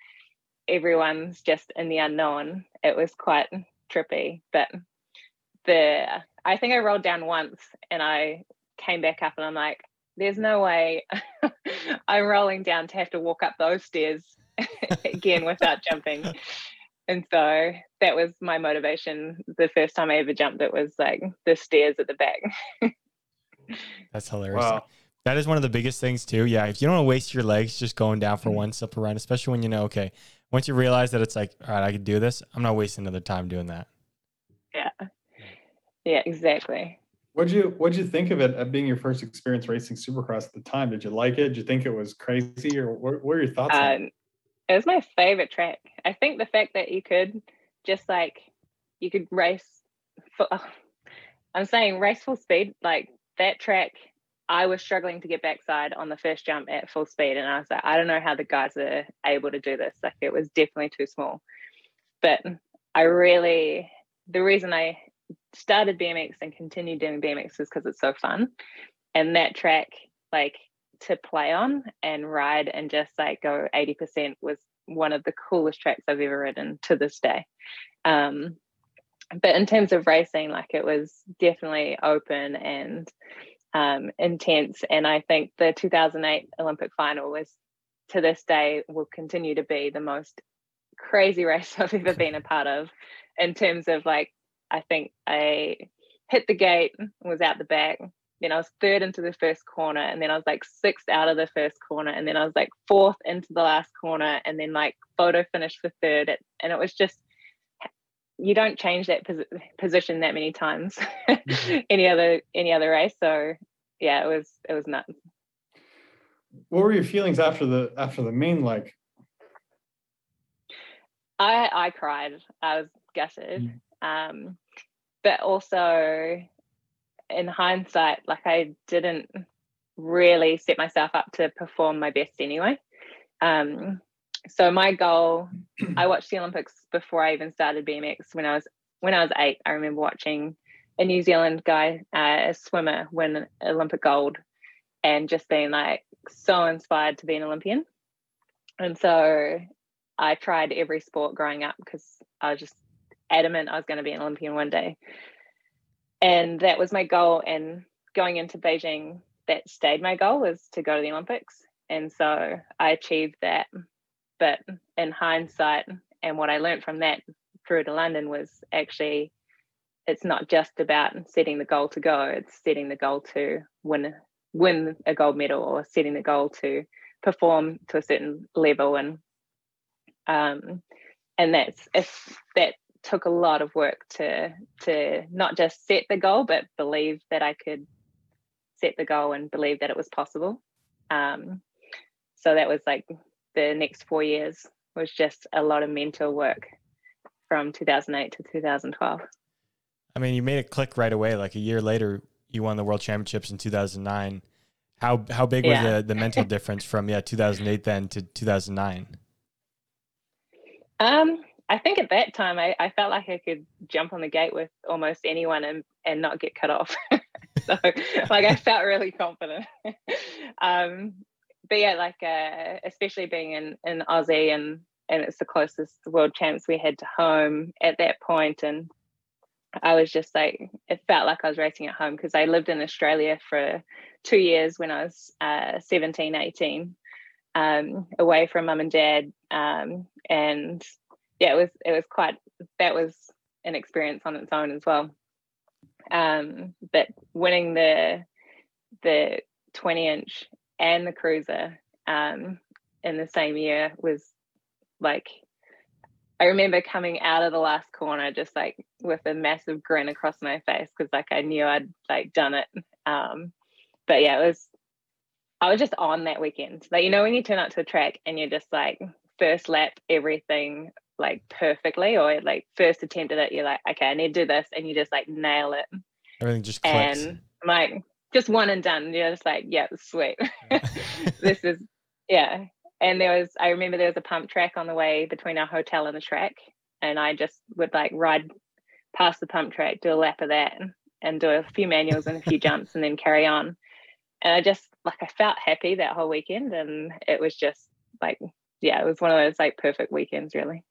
everyone's just in the unknown. It was quite trippy, but the I think I rolled down once, and I came back up, and I'm like, there's no way I'm rolling down to have to walk up those stairs again without jumping. And so that was my motivation. The first time I ever jumped, it was like the stairs at the back. That's hilarious. Wow. That is one of the biggest things too. Yeah, if you don't want to waste your legs just going down for one simple run, especially when you know, okay, once you realize that it's like, all right, I can do this, I'm not wasting another time doing that. yeah. Yeah, exactly. What'd you What'd you think of it at being your first experience racing Supercross at the time? Did you like it? Did you think it was crazy, or what, what are your thoughts? on it? Um, it was my favorite track. I think the fact that you could just like you could race for oh, I'm saying race full speed, like that track, I was struggling to get backside on the first jump at full speed. And I was like, I don't know how the guys are able to do this. Like it was definitely too small. But I really the reason I started BMX and continued doing BMX was because it's so fun. And that track, like to play on and ride and just like go 80% was one of the coolest tracks I've ever ridden to this day. Um, but in terms of racing, like it was definitely open and um, intense. And I think the 2008 Olympic final was to this day will continue to be the most crazy race I've ever been a part of in terms of like, I think I hit the gate, was out the back, then I was third into the first corner, and then I was like sixth out of the first corner, and then I was like fourth into the last corner, and then like photo finished for third. And it was just you don't change that posi- position that many times any other any other race. So yeah, it was it was nuts. What were your feelings after the after the main like? I I cried. I was gutted. Um, but also in hindsight, like I didn't really set myself up to perform my best anyway. Um, so my goal, I watched the Olympics before I even started BMX. When I was when I was eight, I remember watching a New Zealand guy, uh, a swimmer, win Olympic gold, and just being like so inspired to be an Olympian. And so I tried every sport growing up because I was just adamant I was going to be an Olympian one day. And that was my goal. And going into Beijing, that stayed my goal was to go to the Olympics. And so I achieved that. But in hindsight, and what I learned from that through to London was actually it's not just about setting the goal to go, it's setting the goal to win win a gold medal or setting the goal to perform to a certain level and um and that's it's that took a lot of work to to not just set the goal but believe that I could set the goal and believe that it was possible um so that was like the next four years was just a lot of mental work from 2008 to 2012 I mean, you made it click right away. Like a year later, you won the world championships in 2009. How how big Yeah. was the, the mental difference from yeah 2008 then to 2009? Um, I think at that time I, I felt like I could jump on the gate with almost anyone and, and not get cut off. so like I felt really confident. um, but yeah, like uh, especially being in, in Aussie and and it's the closest world champs we had to home at that point and I was just like it felt like I was racing at home because I lived in Australia for two years when I was uh, 17, 18 um, away from mum and dad. Um, and yeah, it was it was quite that was an experience on its own as well. Um, but winning the the 20 inch and the cruiser um, in the same year was like I remember coming out of the last corner just like with a massive grin across my face because like I knew I'd like done it. Um, but yeah, it was I was just on that weekend. Like you know when you turn out to a track and you're just like first lap everything like perfectly or like first attempt at it, you're like, okay, I need to do this, and you just like nail it. Everything just clicks. And I'm like just one and done. You're just like, yeah, sweet. this is yeah. And there was I remember there was a pump track on the way between our hotel and the track. And I just would like ride past the pump track, do a lap of that and do a few manuals and a few jumps and then carry on. And I just like I felt happy that whole weekend and it was just like yeah, it was one of those like perfect weekends really.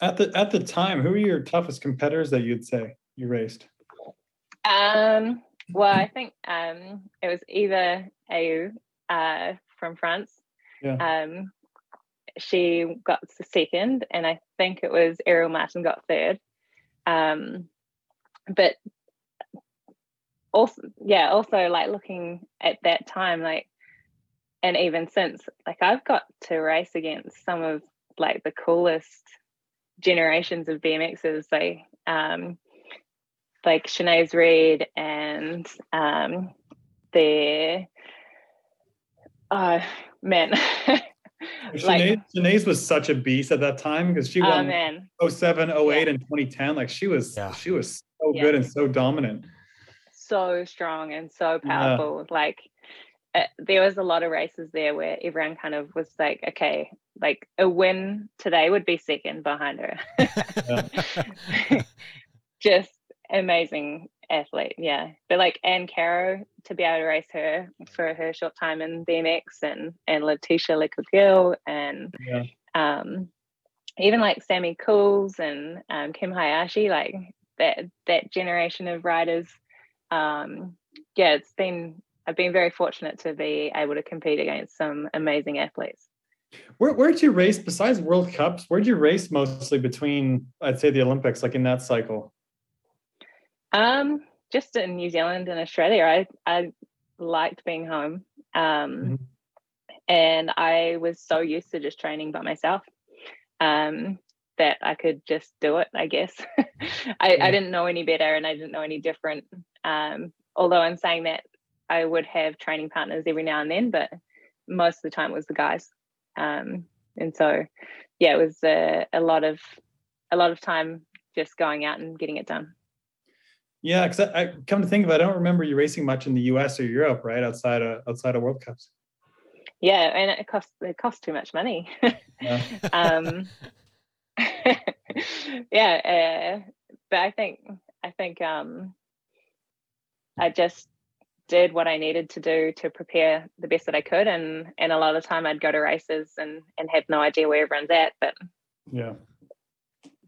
At the at the time, who were your toughest competitors that you'd say you raced? Um, well, I think um, it was either AU uh, from France. Yeah. Um, she got second, and I think it was Arielle Martin got third. Um, but also, yeah, also like looking at that time, like, and even since, like, I've got to race against some of like the coolest generations of BMXers, like, um, like Shanaze Reade and um, the oh man, like Shanaze, Shanaze was such a beast at that time because she oh won man, 07, 08, and 2010. Like she was Yeah. she was so Yeah. good and so dominant. so strong and so Yeah. powerful. Like uh, there was a lot of races there where everyone kind of was like, okay, like a win today would be second behind her. Just amazing athlete, yeah. But like Anne Caro to be able to race her for her short time in BMX and and Letitia Lecoq and Yeah. um even like Sammy Cools and um, Kim Hayashi, like that that generation of riders. Um, yeah, it's been I've been very fortunate to be able to compete against some amazing athletes. Where where'd you race besides World Cups? Where'd you race mostly between I'd say the Olympics, like in that cycle? Um, just in New Zealand and Australia, I I liked being home. Um, and I was so used to just training by myself um, that I could just do it. I guess I, I didn't know any better, and I didn't know any different. Um, although in saying that, I would have training partners every now and then, but most of the time it was the guys. Um, and so, yeah, it was a, a lot of a lot of time just going out and getting it done. Yeah, because I, I come to think of it, I don't remember you racing much in the U.S. or Europe, right? Outside of outside of World Cups. yeah, and it costs it costs too much money. Yeah. um, yeah, uh, but I think I think um, I just did what I needed to do to prepare the best that I could, and and a lot of the time I'd go to races and and have no idea where everyone's at, but Yeah.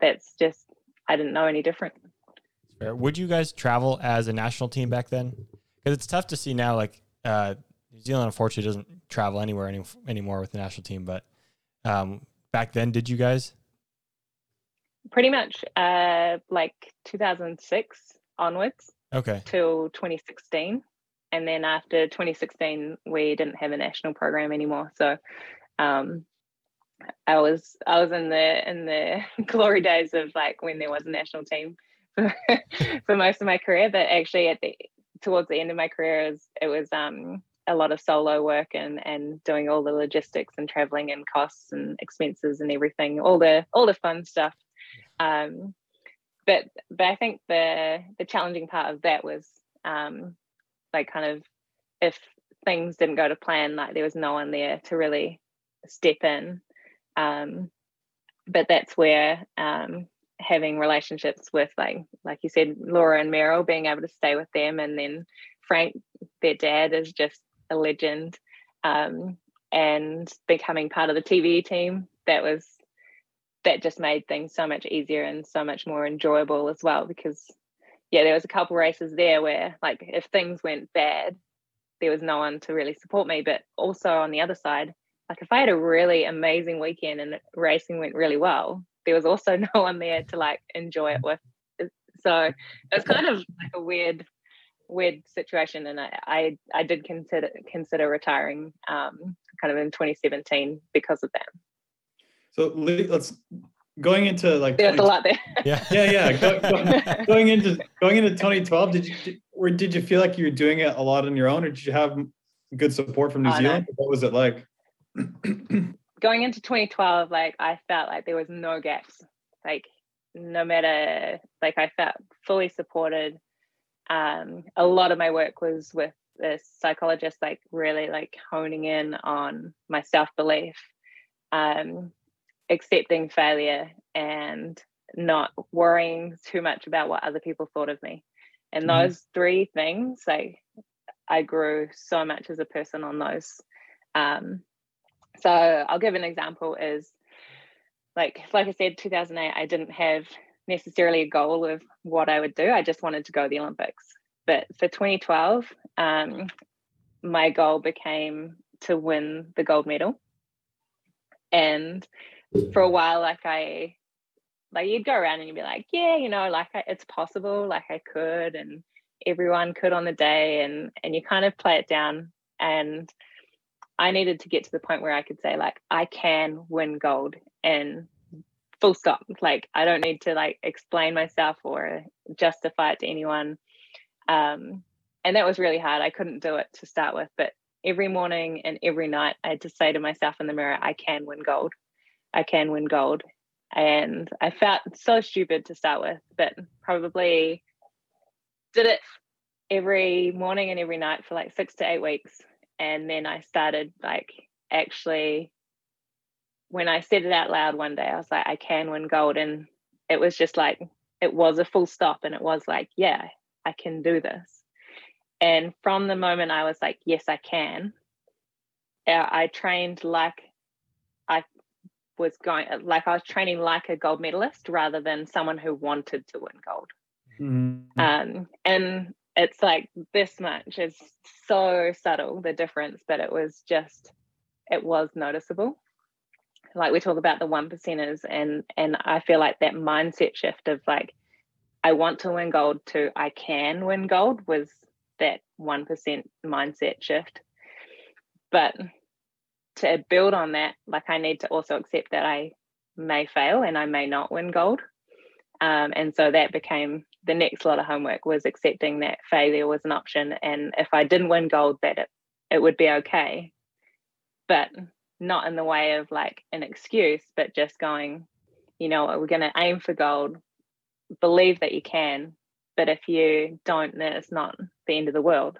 that's just I didn't know any different. Fair. Would you guys travel as a national team back then? Because it's tough to see now. Like uh, New Zealand, unfortunately, doesn't travel anywhere any, anymore with the national team. But um, back then, did you guys? Pretty much, uh, like 2006 onwards Okay. till 2016, and then after 2016, we didn't have a national program anymore. So, um, I was I was in the in the glory days of like when there was a national team for, for most of my career, but actually at the towards the end of my career, it was, it was um, a lot of solo work and and doing all the logistics and traveling and costs and expenses and everything, all the all the fun stuff. Um, but but I think the the challenging part of that was um, like kind of if things didn't go to plan, like there was no one there to really step in. Um, but that's where um, having relationships with like like you said, Laura and Merel, being able to stay with them, and then Frank, their dad, is just a legend, um, and becoming part of the TV team. That was that just made things so much easier and so much more enjoyable as well because yeah there was a couple races there where like if things went bad there was no one to really support me. But also on the other side like if i had a really amazing weekend and racing went really well there was also no one there to like enjoy it with. So it was kind of like a weird weird situation. And i i, I did consider consider retiring um kind of in 2017 because of that. So let's going into like there's a lot there. Yeah. yeah yeah. Go, go- going into going into 2012 did you or did you feel like you were doing it a lot on your own or did you have good support from new Oh, no. zealand? What was it like? Going into 2012 like i felt like there was no gaps. Like no matter like i felt fully supported. Um a lot of my work was with the psychologist like really like honing in on my self-belief. Um accepting failure and not worrying too much about what other people thought of me and Mhm. those three things like i grew so much as a person on those um so I'll give an example is like like I said, 2008, I didn't have necessarily a goal of what I would do. I just wanted to go to the Olympics. But for 2012, um, my goal became to win the gold medal. And for a while, like I like you'd go around and you'd be like, yeah, you know, like I, it's possible, like I could, and everyone could on the day, and and you kind of play it down. And I needed to get to the point where I could say, like, I can win gold and full stop. Like, I don't need to like explain myself or justify it to anyone. Um, and that was really hard. I couldn't do it to start with, but every morning and every night, I had to say to myself in the mirror, I can win gold. I can win gold. And I felt so stupid to start with, but probably did it every morning and every night for like six to eight weeks and then I started like actually when I said it out loud one day, I was like, I can win gold. And it was just like, it was a full stop. And it was like, yeah, I can do this. And from the moment I was like, yes, I can, uh, I trained like I was going, like I was training like a gold medalist rather than someone who wanted to win gold. Mhm. Um, and it's like this much is so subtle the difference but it was just it was noticeable like we talk about the one percenters and and i feel like that mindset shift of like i want to win gold to i can win gold was that 1% mindset shift but to build on that like i need to also accept that i may fail and i may not win gold. Um, and so that became the next lot of homework was accepting that failure was an option. And if i didn't win gold that it, it would be okay. But not in the way of like an excuse but just going you know we're going to aim for gold. Believe that you can but if you don't then it's not the end of the world.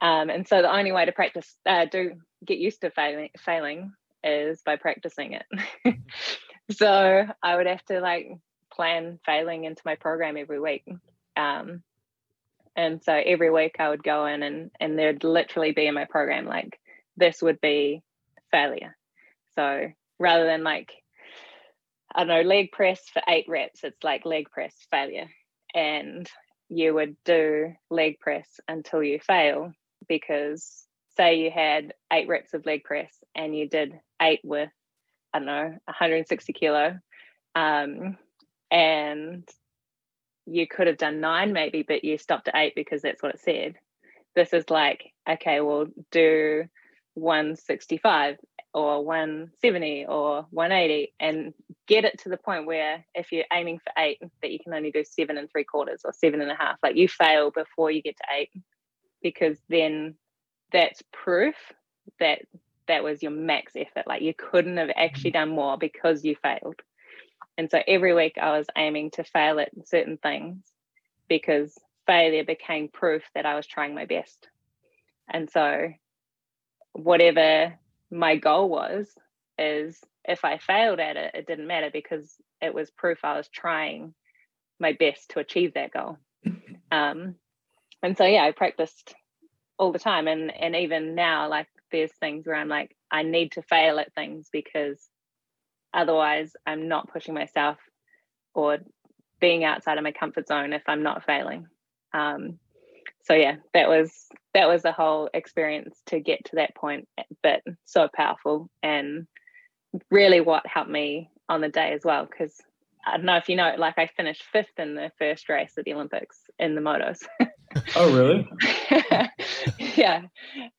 Um, and so the only way to practice, uh, do get used to failing, failing is by practicing it. so I would have to like plan failing into my program every week. Um, and so every week I would go in and and there'd literally be in my program like this would be failure. So rather than like I don't know leg press for eight reps, it's like leg press failure, and you would do leg press until you fail because say you had eight reps of leg press and you did eight with I don't know 160 kilo, um, and you could have done nine maybe, but you stopped at eight because that's what it said. This is like, okay, we'll do 165 or 170 or 180 and get it to the point where if you're aiming for eight, that you can only do seven and three quarters or seven and a half. Like you fail before you get to eight because then that's proof that that was your max effort. Like you couldn't have actually done more because you failed. And so every week I was aiming to fail at certain things because failure became proof that I was trying my best. And so whatever my goal was is if I failed at it, it didn't matter because it was proof I was trying my best to achieve that goal. Um, and so yeah, I practiced all the time, and and even now, like there's things where I'm like, I need to fail at things because Otherwise, I'm not pushing myself or being outside of my comfort zone if I'm not failing. Um, so yeah, that was that was the whole experience to get to that point, but so powerful and really what helped me on the day as well. Because I don't know if you know, like I finished fifth in the first race at the Olympics in the motos. oh really? yeah,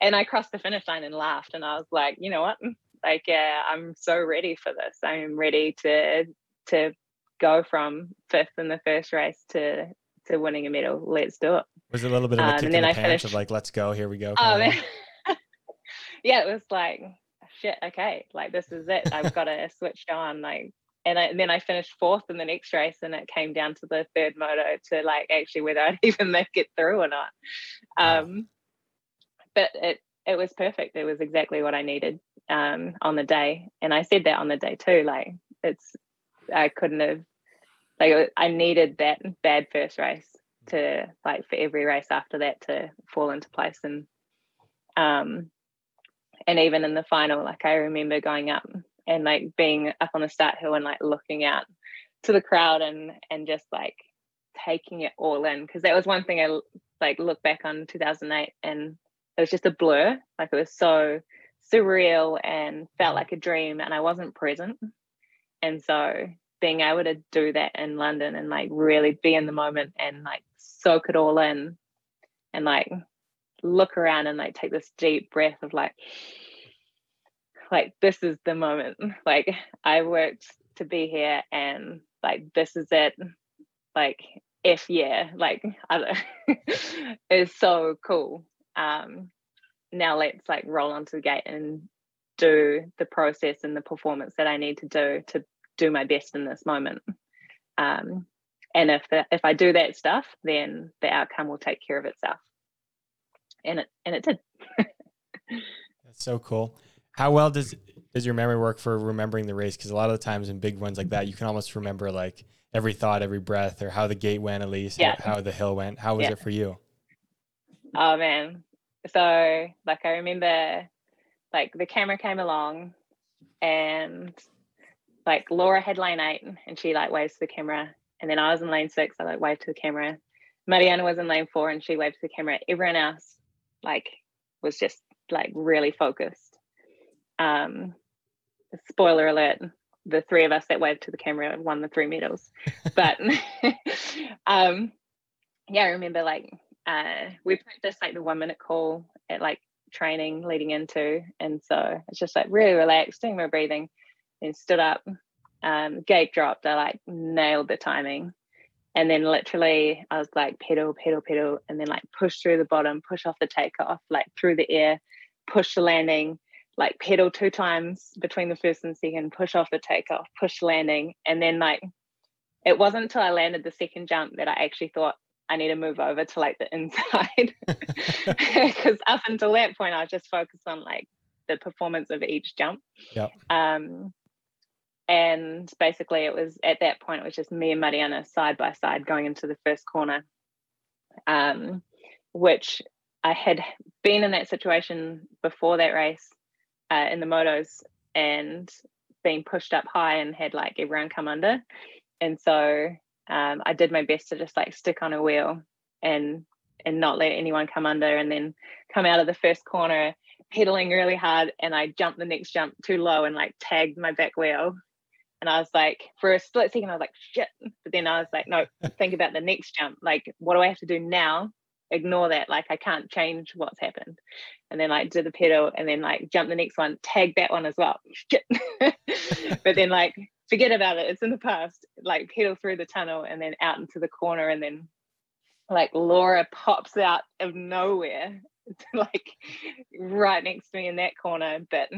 and I crossed the finish line and laughed, and I was like, you know what? like yeah i'm so ready for this. I'm ready to to go from fifth in the first race to to winning a medal. Let's do it. Was it a little bit of a um, kick in the I pants finished, of like let's go here we go oh, yeah it was like shit okay like this is it. I've got to switch on like and, I, and, then I finished fourth in the next race, and it came down to the third moto to like actually whether I'd even make it through or not. Um, but it it was perfect. It was exactly what I needed um, on the day, and I said that on the day too. Like it's, I couldn't have, like I needed that bad first race to like for every race after that to fall into place, and um, and even in the final, like I remember going up and like being up on the start hill and like looking out to the crowd and and just like taking it all in because that was one thing I like look back on 2008 and it was just a blur. Like it was so surreal and felt like a dream, and I wasn't present. And so being able to do that in London and like really be in the moment and like soak it all in and like look around and like take this deep breath of like like this is the moment like i worked to be here and like this is it like if yeah like it's so cool um, now let's like roll onto the gate and do the process and the performance that I need to do to do my best in this moment. Um, and if the, if I do that stuff, then the outcome will take care of itself. And it and it did. That's so cool. How well does does your memory work for remembering the race? Because a lot of the times in big ones like that, you can almost remember like every thought, every breath, or how the gate went at least, yeah. how the hill went. How was yeah. it for you? Oh man. So like I remember like the camera came along and like Laura had lane eight and she like waves to the camera. And then I was in lane six, I like waved to the camera. Mariana was in lane four and she waved to the camera. Everyone else like was just like really focused. Um spoiler alert, the three of us that waved to the camera won the three medals. but um yeah, I remember like uh, we practiced like the one minute call at like training leading into, and so it's just like really relaxed, doing my breathing, and stood up, um, gate dropped. I like nailed the timing, and then literally I was like pedal, pedal, pedal, and then like push through the bottom, push off the takeoff, like through the air, push the landing, like pedal two times between the first and second, push off the takeoff, push landing, and then like it wasn't until I landed the second jump that I actually thought, I need to move over to like the inside because up until that point I was just focused on like the performance of each jump. Yep. Um, and basically it was at that point it was just me and Mariana side by side going into the first corner, um, which I had been in that situation before that race uh, in the motos and being pushed up high and had like everyone come under, and so um, I did my best to just like stick on a wheel and and not let anyone come under, and then come out of the first corner pedaling really hard, and I jumped the next jump too low and like tagged my back wheel. And I was like, for a split second, I was like, shit. But then I was like, no, think about the next jump. Like, what do I have to do now? Ignore that. Like, I can't change what's happened. And then like do the pedal and then like jump the next one, tag that one as well. But then like forget about it. It's in the past. Like pedal through the tunnel and then out into the corner and then like Laura pops out of nowhere, like right next to me in that corner. But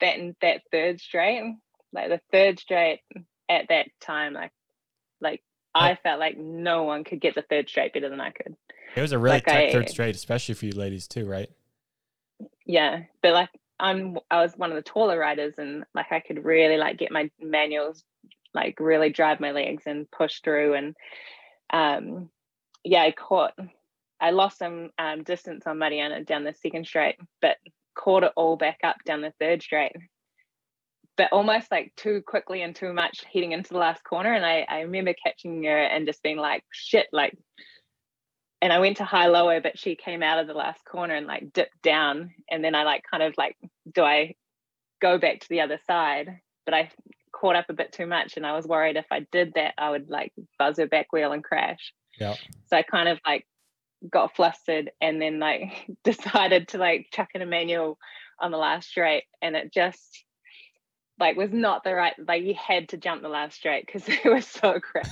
that that third straight, like the third straight at that time, like like I felt like no one could get the third straight better than I could. It was a really Like, tight I- third straight, especially for you ladies too, right? Yeah, but like I'm I was one of the taller riders and like I could really like get my manuals like really drive my legs and push through and um yeah, I caught I lost some um distance on Mariana down the second straight, but caught it all back up down the third straight. But almost like too quickly and too much heading into the last corner. And I, I remember catching her and just being like, shit, like and I went to high lower, but she came out of the last corner and like dipped down. And then I like kind of like, do I go back to the other side? But I caught up a bit too much and I was worried if I did that, I would like buzz her back wheel and crash. Yeah. So I kind of like got flustered and then like decided to like chuck in a manual on the last straight and it just like was not the right like you had to jump the last straight because it was so crap.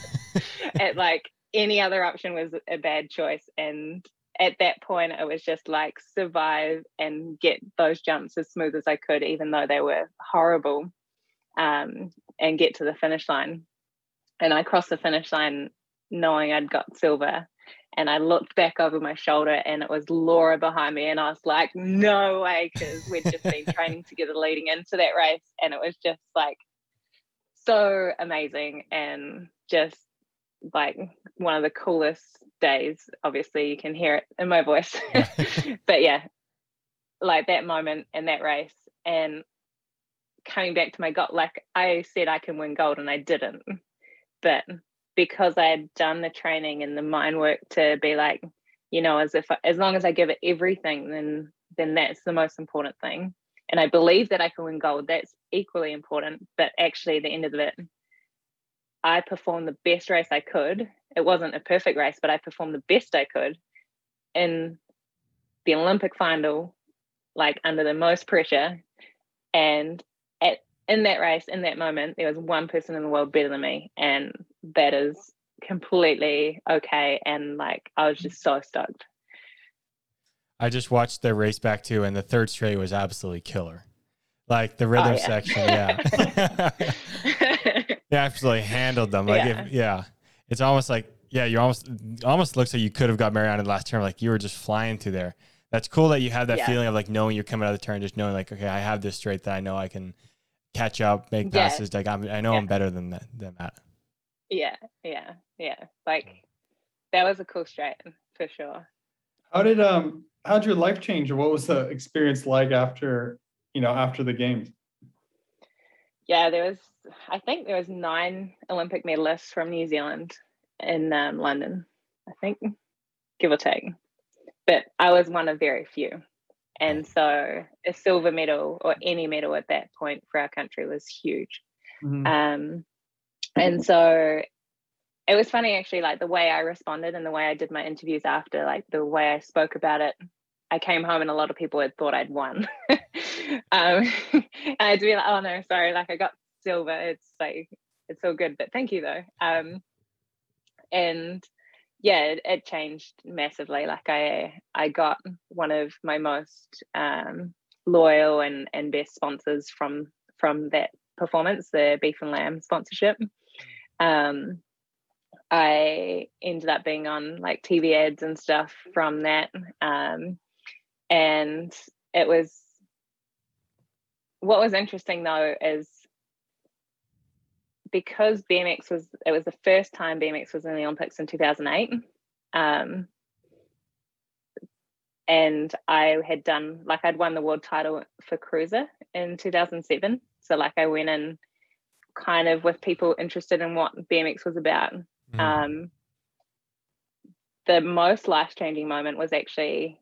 at like any other option was a bad choice. And at that point it was just like survive and get those jumps as smooth as I could even though they were horrible um, and get to the finish line. And I crossed the finish line knowing I'd got silver. And I looked back over my shoulder and it was Laura behind me. And I was like no way because we'd just been training together leading into that race. And it was just like so amazing and just like one of the coolest days. Obviously you can hear it in my voice. But yeah like that moment in that race and coming back to my gut like i said i can win gold and i didn't. But because i had done the training and the mind work to be like you know as if as long as i give it everything then then that's the most important thing. And i believe that i can win gold. That's equally important. But actually at the end of it I performed the best race I could. It wasn't a perfect race, but I performed the best I could in the Olympic final, like under the most pressure. And at in that race, in that moment, there was one person in the world better than me, and that is completely okay. And like I was just so stoked. I just watched the race back too, and the third straight was absolutely killer. Like the rhythm Oh, yeah. section, yeah. they absolutely handled them. Like, Yeah. if, yeah, it's almost like, yeah, you almost, almost looks like you could have got Mariana in the last turn. Like you were just flying through there. That's cool that you have that Yeah. feeling of like knowing you're coming out of the turn, just knowing like, okay, I have this straight that I know I can catch up, make Yeah. passes. Like I'm, I know I'm better than that, than that. yeah, yeah, yeah. Like that was a cool straight for sure. How did um how did your life change or what was the experience like after you know after the games? Yeah there was i think there was nine olympic medalists from new zealand in um, london i think give or take. But i was one of very few. And so a silver medal or any medal at that point for our country was huge. Mhm. um, and so it was funny actually like the way i responded and the way i did my interviews after like the way i spoke about it. I came home and a lot of people had thought i'd won um, i'd be like oh no sorry like i got silver. It's like it's all good. But thank you though. Um, and yeah it, it changed massively. Like i i got one of my most um, loyal and and best sponsors from from that performance the beef and lamb sponsorship. Um I ended up being on like TV ads and stuff from that. Um, and it was what was interesting though is because BMX was it was the first time BMX was in the Olympics in 2008. Um, and I had done like I'd won the world title for cruiser in 2007. So like I went in kind of with people interested in what BMX was about. Mm. Um, the most life changing moment was actually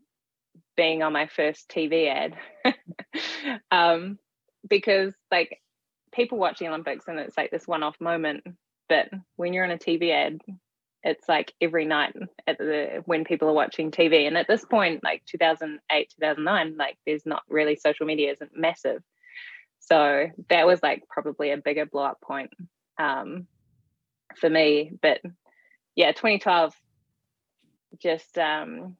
being on my first TV ad. um, because like people watch the Olympics and it's like this one off moment, but when you're in a TV ad, it's like every night at the when people are watching TV. And at this point, like 2008, 2009, like there's not really social media isn't massive. So that was like probably a bigger blow up point um, for me. But yeah, 2012, just um,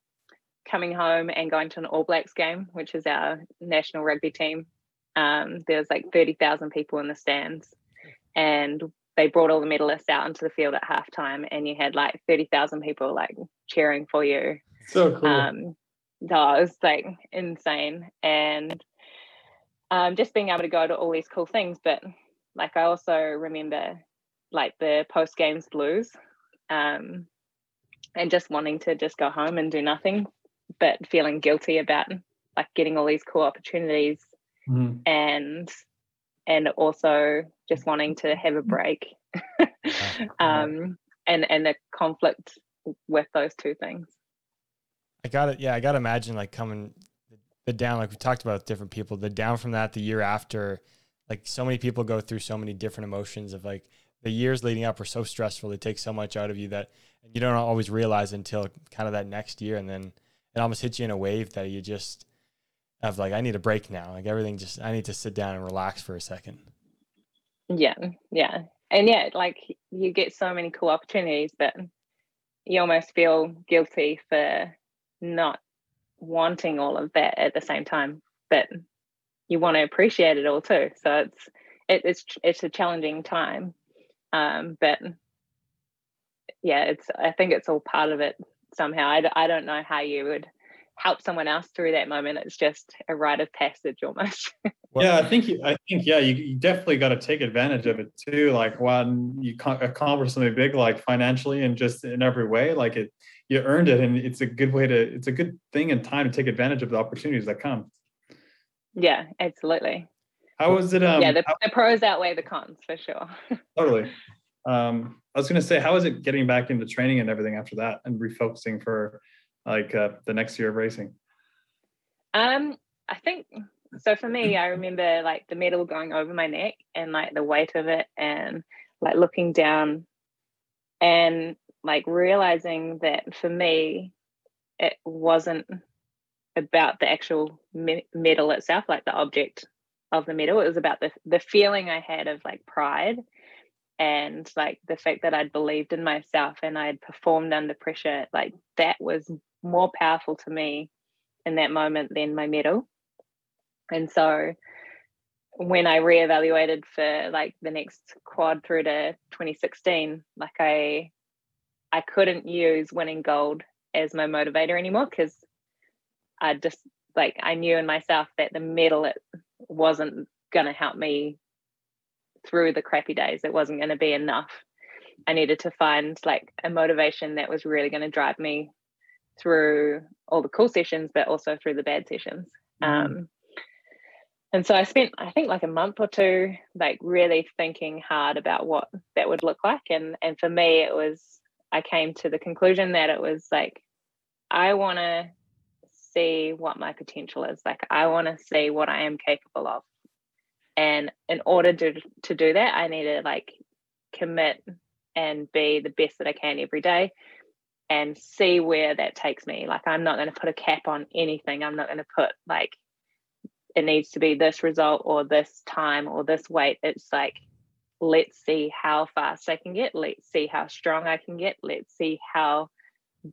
coming home and going to an All Blacks game, which is our national rugby team. Um, there was like 30,000 people in the stands. And they brought all the medalists out into the field at halftime, and you had like 30,000 people like cheering for you. So cool. Um, no, it was like insane. And um, just being able to go to all these cool things. But like, I also remember like the post games blues um, and just wanting to just go home and do nothing, but feeling guilty about like getting all these cool opportunities mm-hmm. and and also just wanting to have a break. Um, and and the conflict with those two things. I got it. Yeah i got to imagine like coming the down like we talked about different people the down from that the year after like so many people go through so many different emotions of like the years leading up are so stressful they take so much out of you that you don't always realize until kind of that next year and then it almost hits you in a wave that you just of like I need a break now. Like everything just I need to sit down and relax for a second. Yeah, yeah. And yeah, like you get so many cool opportunities, but you almost feel guilty for not wanting all of that at the same time. But you want to appreciate it all too. So it's it, it's it's a challenging time. Um, but yeah, it's I think it's all part of it somehow. I, I don't know how you would help someone else through that moment. It's just a rite of passage almost. yeah, I think I think yeah, you, you definitely got to take advantage of it too. Like when you accomplish something big, like financially and just in every way, like it, you earned it, and it's a good way to, it's a good thing and time to take advantage of the opportunities that come. Yeah, absolutely. How was it? Um, yeah, the, how, the pros outweigh the cons for sure. totally. Um, I was going to say, how is it getting back into training and everything after that, and refocusing for like uh, the next year of racing? Um, I think so. For me, I remember like the medal going over my neck and like the weight of it, and like looking down, and like realizing that for me, it wasn't about the actual me- medal itself, like the object of the medal. It was about the the feeling I had of like pride and like the fact that I'd believed in myself and I'd performed under pressure. Like that was more powerful to me in that moment than my medal. And so when I reevaluated for like the next quad through to 2016, like I I couldn't use winning gold as my motivator anymore because I just like I knew in myself that the medal it wasn't gonna help me through the crappy days. It wasn't gonna be enough. I needed to find like a motivation that was really going to drive me through all the cool sessions, but also through the bad sessions. Mm-hmm. Um, and so I spent, I think, like a month or two, like really thinking hard about what that would look like. And and for me, it was I came to the conclusion that it was like I want to see what my potential is. Like I want to see what I am capable of. And in order to to do that, I need to like commit and be the best that I can every day and see where that takes me. Like, I'm not going to put a cap on anything. I'm not going to put like it needs to be this result or this time or this weight. It's like, let's see how fast I can get. Let's see how strong I can get. Let's see how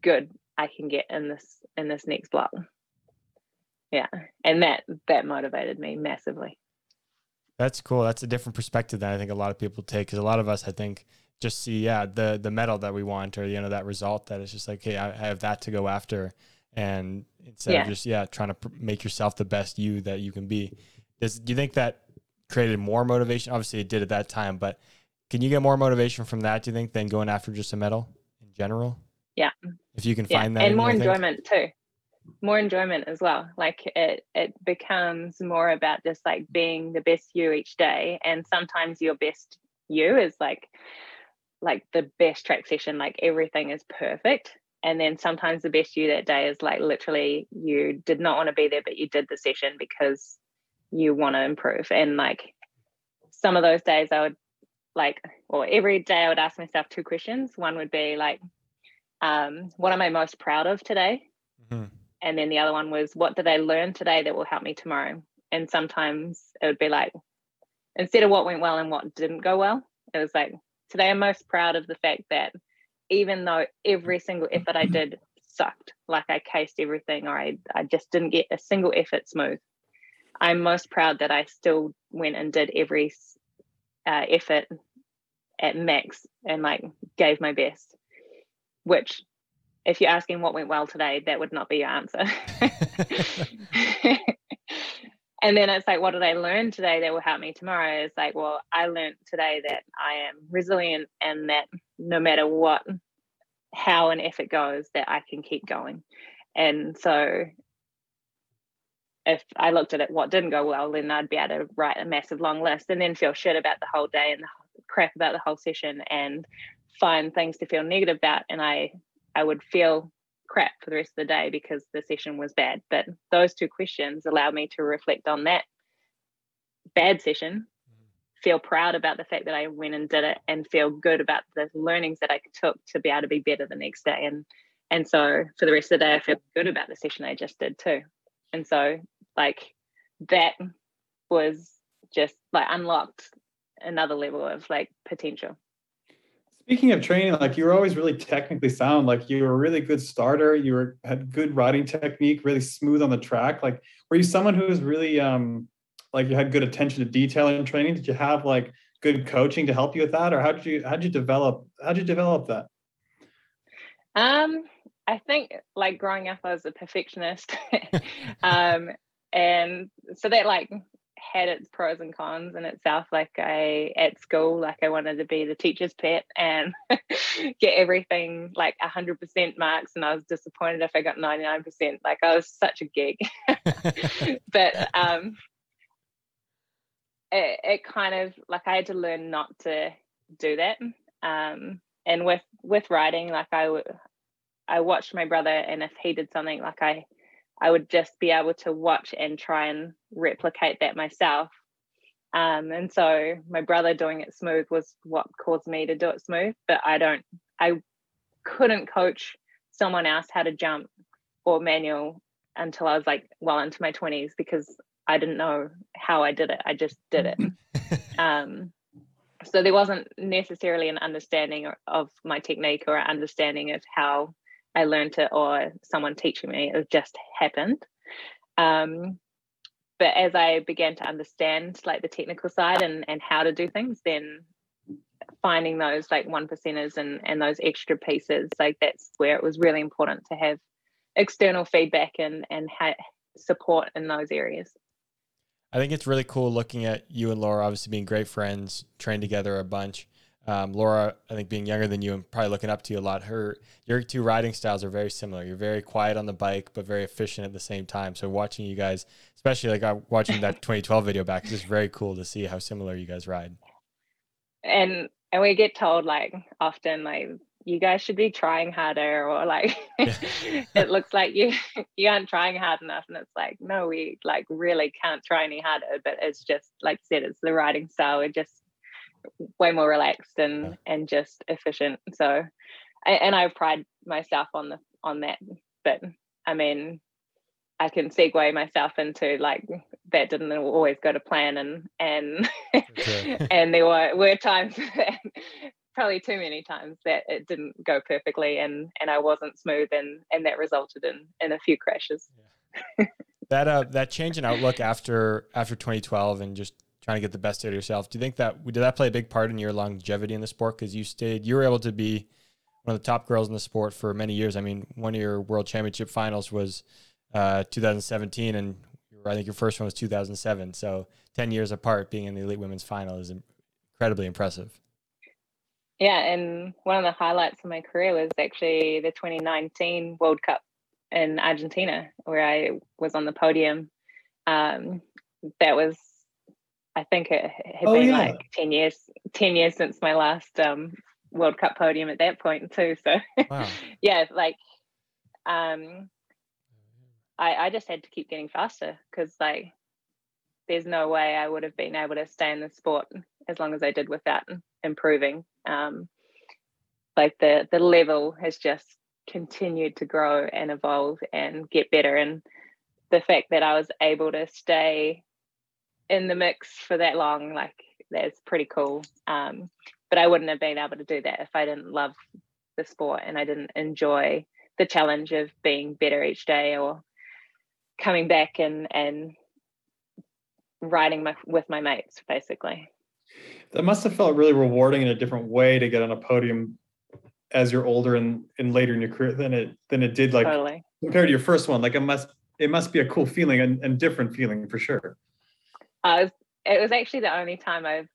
good I can get in this in this next block. Yeah, and that that motivated me massively. That's cool. That's a different perspective than I think a lot of people take because a lot of us, I think, just see yeah the the medal that we want or you know that result that it's just like hey I, I have that to go after. And instead Yeah. of just yeah trying to pr- make yourself the best you that you can be. Does do you think that created more motivation? Obviously it did at that time but can you get more motivation from that do you think than going after just a medal in general? Yeah. if you can yeah. find that and in more enjoyment too. More enjoyment as well. Like it it becomes more about just like being the best you each day. And sometimes your best you is like like the best track session like everything is perfect. And then sometimes the best you that day is like literally you did not want to be there but you did the session because you want to improve. And like some of those days i would like or every day i would ask myself two questions. One would be like um what am i most proud of today? Mm-hmm. and then the other one was what did i learn today that will help me tomorrow? And sometimes it would be like instead of what went well and what didn't go well it was like today i'm most proud of the fact that even though every single effort i did sucked like i cased everything or i, I just didn't get a single effort smooth i'm most proud that i still went and did every uh, effort at max and like gave my best which if you're asking what went well today that would not be your answer and then it's like what did i learn today that will help me tomorrow? It's like well i learned today that i am resilient and that no matter what how an effort goes that i can keep going. And so if i looked at it what didn't go well then i'd be able to write a massive long list and then feel shit about the whole day and crap about the whole session and find things to feel negative about. And i i would feel crap for the rest of the day because the session was bad. But those two questions allowed me to reflect on that bad session, mm-hmm. feel proud about the fact that I went and did it, and feel good about the learnings that I took to be able to be better the next day. And and so for the rest of the day, I feel good about the session I just did too. And so like that was just like unlocked another level of like potential. Speaking of training, like you were always really technically sound. Like you were a really good starter. You were had good riding technique, really smooth on the track. Like were you someone who was really um like you had good attention to detail in training? Did you have like good coaching to help you with that, or how did you how did you develop how did you develop that? Um, I think like growing up, I was a perfectionist, um, and so that like had its pros and cons in itself. Like I at school, like I wanted to be the teacher's pet and get everything like hundred percent marks, and I was disappointed if I got ninety nine percent. Like I was such a gig, but um, it, it kind of like I had to learn not to do that. Um, and with with writing, like I I watched my brother, and if he did something, like I I would just be able to watch and try and replicate that myself. Um, and so my brother doing it smooth was what caused me to do it smooth. But I don't, I couldn't coach someone else how to jump or manual until I was like well into my 20s because I didn't know how I did it. I just did it. um, so there wasn't necessarily an understanding of my technique or understanding of how I learned it or someone teaching me. It just happened. Um, but as I began to understand like the technical side and and how to do things, then finding those like one percenters and and those extra pieces, like that's where it was really important to have external feedback and and ha- support in those areas. I think it's really cool looking at you and Laura obviously being great friends, trained together a bunch. Um, Laura, I think being younger than you and probably looking up to you a lot. Her, your two riding styles are very similar. You're very quiet on the bike, but very efficient at the same time. So watching you guys, especially like I'm watching that 2012 video back, it's just very cool to see how similar you guys ride. And and we get told like often like you guys should be trying harder or like it looks like you you aren't trying hard enough and it's like no we like really can't try any harder but it's just like you said it's the riding style we're just way more relaxed and and just efficient so and, i pride myself on the on that but i mean i can segue myself into like that didn't always go to plan and and Sure. and there were were times that probably too many times that it didn't go perfectly and and I wasn't smooth and and that resulted in in a few crashes. Yeah. that uh that change in outlook after after 2012 and just trying to get the best out of yourself. Do you think that did that play a big part in your longevity in the sport? Because you stayed, you were able to be one of the top girls in the sport for many years. I mean, one of your world championship finals was uh, 2017, and I think your first one was 2007. So 10 years apart, being in the elite women's final is incredibly impressive. Yeah, and one of the highlights of my career was actually the 2019 World Cup in Argentina, where I was on the podium. Um, that was, I think it had Oh, been yeah. like 10 years, 10 years since my last um, World Cup podium at that point too. So Wow. yeah, like um, I I just had to keep getting faster because like there's no way I would have been able to stay in the sport as long as I did without improving. Um, like the the level has just continued to grow and evolve and get better, and the fact that I was able to stay in the mix for that long, like that's pretty cool. Um, but I wouldn't have been able to do that if I didn't love the sport and I didn't enjoy the challenge of being better each day or coming back and and riding my with my mates basically. That must have felt really rewarding in a different way to get on a podium as you're older and, and later in your career than it than it did like totally. compared to your first one. Like it must it must be a cool feeling and, and different feeling for sure. I was, it was actually the only time I've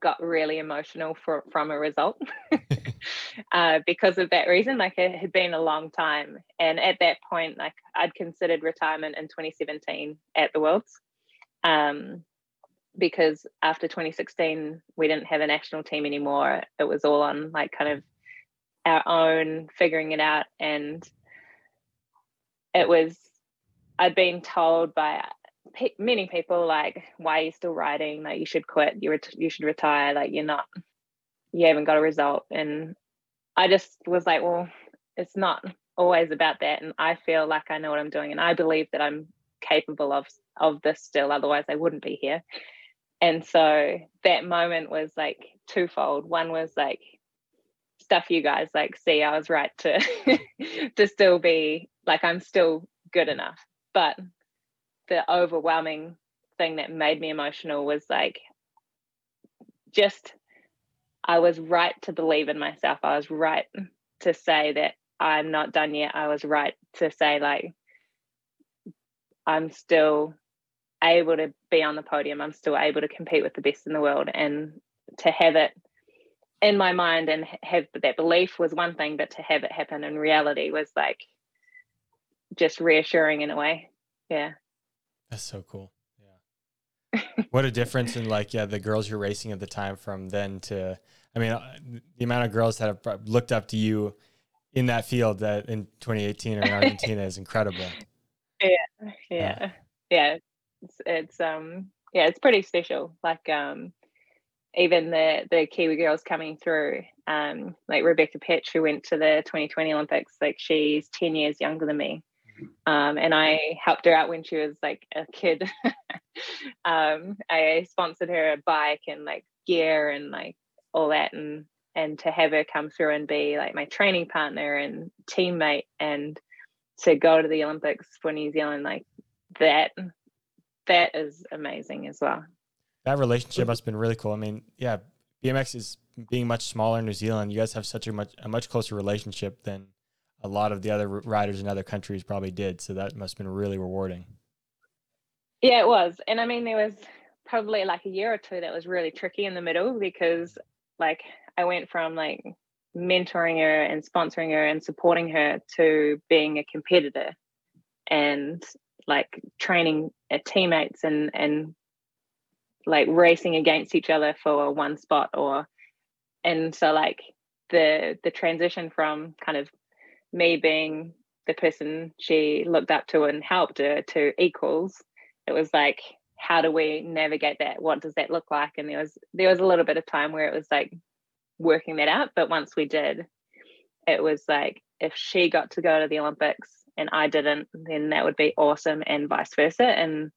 got really emotional for, from a result uh, because of that reason. Like it had been a long time. And at that point, like I'd considered retirement in 2017 at the Worlds. Um, because after 2016, we didn't have a national team anymore. It was all on like kind of our own figuring it out. And it was, I'd been told by pe- many people like why are you still writing? like you should quit. You ret- you should retire. Like you're not you haven't got a result. And i just was like well it's not always about that. And i feel like i know what i'm doing and i believe that i'm capable of of this still otherwise i wouldn't be here. And so that moment was like twofold. One was like stuff you guys. Like see i was right to to still be like i'm still good enough. But the overwhelming thing that made me emotional was like just I was right to believe in myself. I was right to say that I'm not done yet. I was right to say like I'm still able to be on the podium. I'm still able to compete with the best in the world and to have it in my mind and have that belief was one thing, but to have it happen in reality was like just reassuring in a way. Yeah. That's so cool. Yeah. what a difference in like yeah the girls you're racing at the time from then to I mean uh, the amount of girls that have looked up to you in that field that in 2018 or in Argentina is incredible. Yeah, yeah, yeah. It's, it's um yeah it's pretty special. Like um even the the Kiwi girls coming through, um like Rebecca Petch who went to the 2020 Olympics, like she's 10 years younger than me. Um, and I helped her out when she was like a kid. um, I sponsored her a bike and like gear and like all that, and and to have her come through and be like my training partner and teammate, and to go to the Olympics for New Zealand, like that, that is amazing as well. That relationship has been really cool. I mean, yeah, BMX is being much smaller in New Zealand. You guys have such a much a much closer relationship than a lot of the other riders in other countries probably did. So that must have been really rewarding. Yeah, it was. And I mean, there was probably like a year or two that was really tricky in the middle because like I went from like mentoring her and sponsoring her and supporting her to being a competitor and like training teammates and and like racing against each other for one spot or and so like the the transition from kind of me being the person she looked up to and helped her to equals it was like how do we navigate that? What does that look like? And there was there was a little bit of time where it was like working that out but once we did it was like if she got to go to the olympics and i didn't then that would be awesome and vice versa. And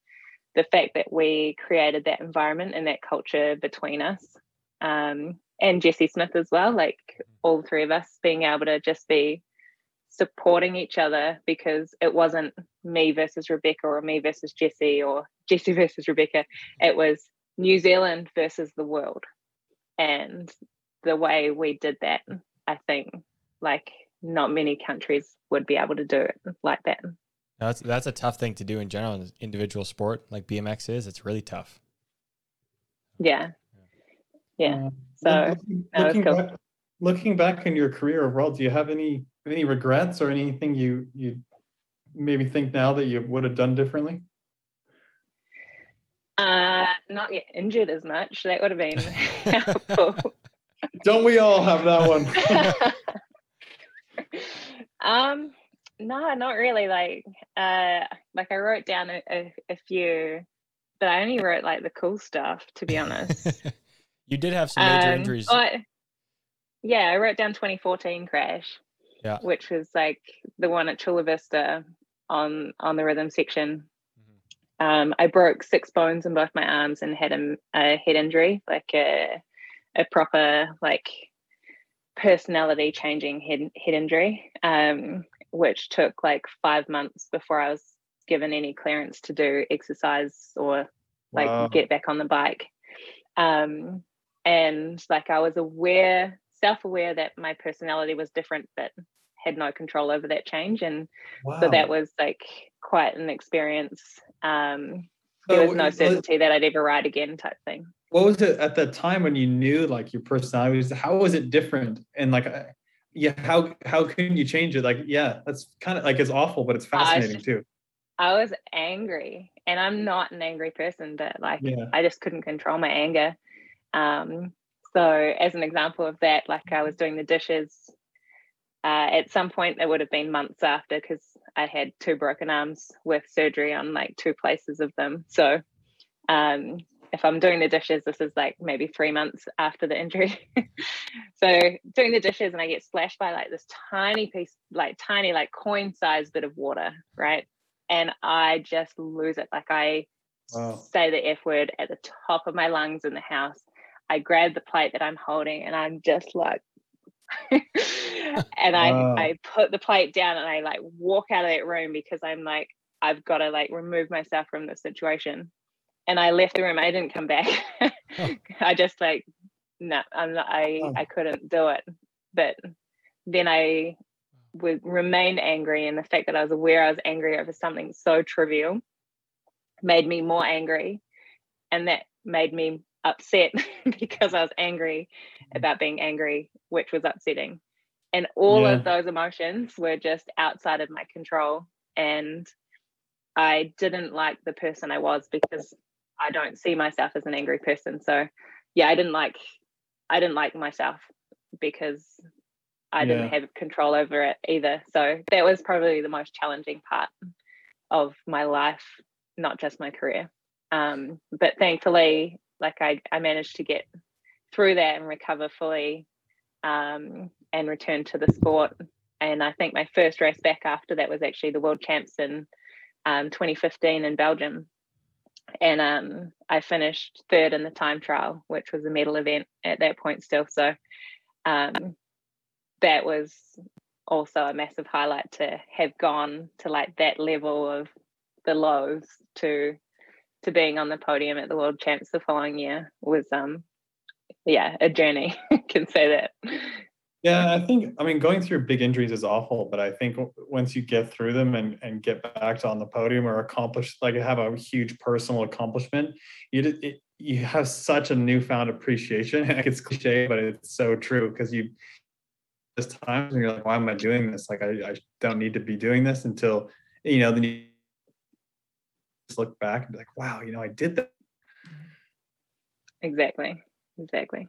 the fact that we created that environment and that culture between us um, and Jessie Smith as well, like all three of us being able to just be supporting each other because it wasn't me versus Rebecca or me versus Jesse or Jesse versus Rebecca. It was New Zealand versus the world. And the way we did that, I think like not many countries would be able to do it like that. That's that's a tough thing to do in general in an individual sport like BMX is. It's really tough. Yeah. Yeah. Uh, So looking, that was looking cool. back, looking back in your career overall, do you have any any regrets or anything you you maybe think now that you would have done differently? uh not get injured as much. That would have been helpful. Don't we all have that one? um no not really like uh like i wrote down a, a, a few but i only wrote like the cool stuff to be honest you did have some major Um, injuries. I- yeah i wrote down 2014 crash Yeah. which was like the one at chula vista on on the rhythm section Mm-hmm. um i broke six bones in both my arms and had a, a head injury like a a proper like personality changing head head injury, um, which took like five months before I was given any clearance to do exercise or like Wow. get back on the bike. Um, and like I was aware, self aware that my personality was different, but had no control over that change. And so that was like quite an experience. Um, there was no was- certainty that I'd ever ride again, type thing. what was it at that time when you knew like your personality was how was it different and like uh, yeah how how can you change it like yeah that's kind of like it's awful but it's fascinating too I was angry, and I'm not an angry person, but like Yeah. I just couldn't control my anger. Um, so, as an example of that, like I was doing the dishes. Uh, at some point, it would have been months after because I had two broken arms with surgery on like two places of them. So, um, if I'm doing the dishes, this is like maybe three months after the injury. so doing the dishes and I get splashed by like this tiny piece, like tiny, like coin sized bit of water, right? And I just lose it. Like I Wow. say the F word at the top of my lungs in the house. I grab the plate that I'm holding and I'm just like and I Wow. I put the plate down and I like walk out of that room because I'm like I've got to like remove myself from this situation. And I left the room. I didn't come back. I just like no, I'm not I Oh. I couldn't do it. But then I would remain angry and the fact that I was aware I was angry over something so trivial made me more angry and that made me upset because I was angry about being angry which was upsetting and all Yeah. of those emotions were just outside of my control and I didn't like the person I was because I don't see myself as an angry person so yeah I didn't like I didn't like myself because I didn't have control over it either. So that was probably the most challenging part of my life, not just my career. Um, but thankfully, like I, I managed to get through that and recover fully um, and return to the sport. And I think my first race back after that was actually the world champs in um, 2015 in Belgium. And um, I finished third in the time trial, which was a medal event at that point still. So um, that was also a massive highlight to have gone to like that level of the lows to to being on the podium at the world champs the following year was um yeah a journey can say that. Yeah i think i mean going through big injuries is awful but i think once you get through them and and get back to on the podium or accomplish like have a huge personal accomplishment you it, you have such a newfound appreciation. It's cliche but it's so true because you there's times when you're like why am i doing this? Like I, I don't need to be doing this until you know then you just look back and be like wow you know i did that exactly exactly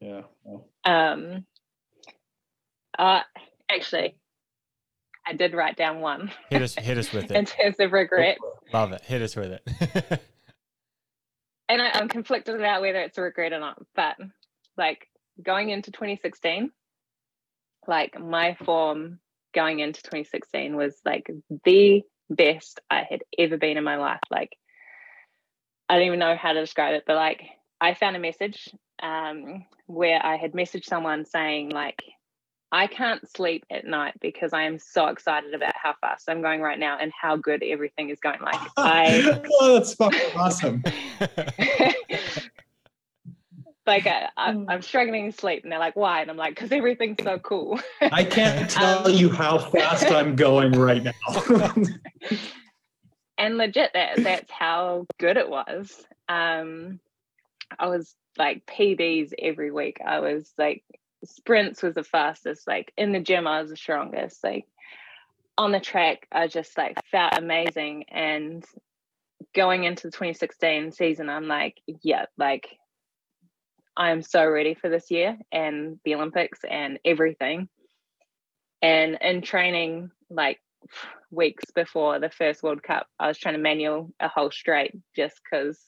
yeah well, um uh actually i did write down one hit us hit us with it. in it. terms of regret Love it. Hit us with it. and I, I'm conflicted about whether it's a regret or not. But like going into 2016, like my form going into 2016 was like the best I had ever been in my life. Like I don't even know how to describe it, but like I found a message um, where I had messaged someone saying like I can't sleep at night because I am so excited about how fast I'm going right now and how good everything is going. Like I oh, that's fucking awesome. like I, I, I'm struggling to sleep, and they're like, "Why?" And I'm like, "Cause everything's so cool." I can't tell you how fast I'm going right now. and legit, that that's how good it was. Um, I was like PBs every week. I was like sprints was the fastest. Like in the gym, I was the strongest. Like on the track, I just like felt amazing. And going into the 2016 season, I'm like, yeah, like I'm so ready for this year and the Olympics and everything. And in training, like weeks before the first World Cup, I was trying to manual a whole straight just because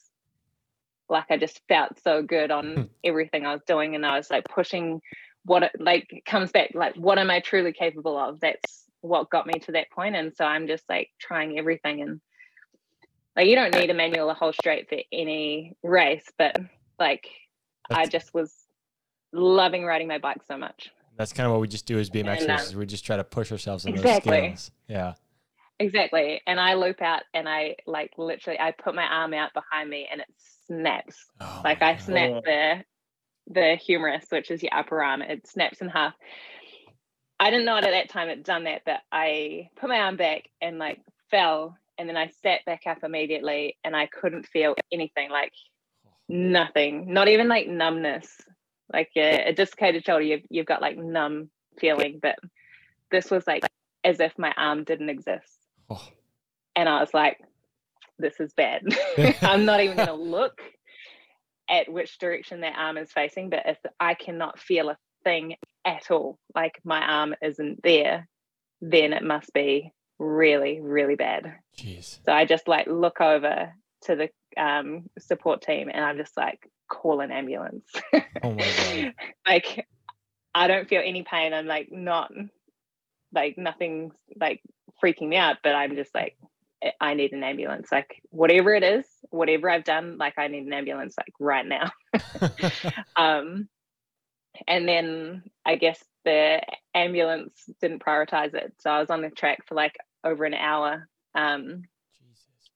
like I just felt so good on Hmm. everything I was doing. And I was like pushing what it like comes back, like what am I truly capable of? That's what got me to that point. And so I'm just like trying everything and like you don't need a manual a whole straight for any race, but like I just was loving riding my bike so much. That's kind of what we just do as BMX And, um. We just try to push ourselves on Exactly. those skills. Yeah. Exactly. And I loop out and I like literally I put my arm out behind me and it snaps. Oh like my I God. snap the the humerus, which is your upper arm, it snaps in half. I didn't know it at that time it done that, but I put my arm back and like fell and then I sat back up immediately and I couldn't feel anything, like nothing, not even like numbness. Like a, a dislocated shoulder, you've you've got like numb feeling, but this was like as if my arm didn't exist. Oh. And I was like, this is bad. I'm not even gonna look at which direction that arm is facing, but if I cannot feel a thing at all, like my arm isn't there, then it must be really, really bad. Jeez. So I just like look over to the um, support team and I'm just like, call an ambulance. Oh my god. like, I don't feel any pain. I'm like, not like nothing's like freaking me out, but I'm just like, I- need an ambulance. Like, whatever it is, whatever I've done, like, I need an ambulance like right now. um, and then I guess the ambulance didn't prioritize it. So I was on the track for like over an hour. Um.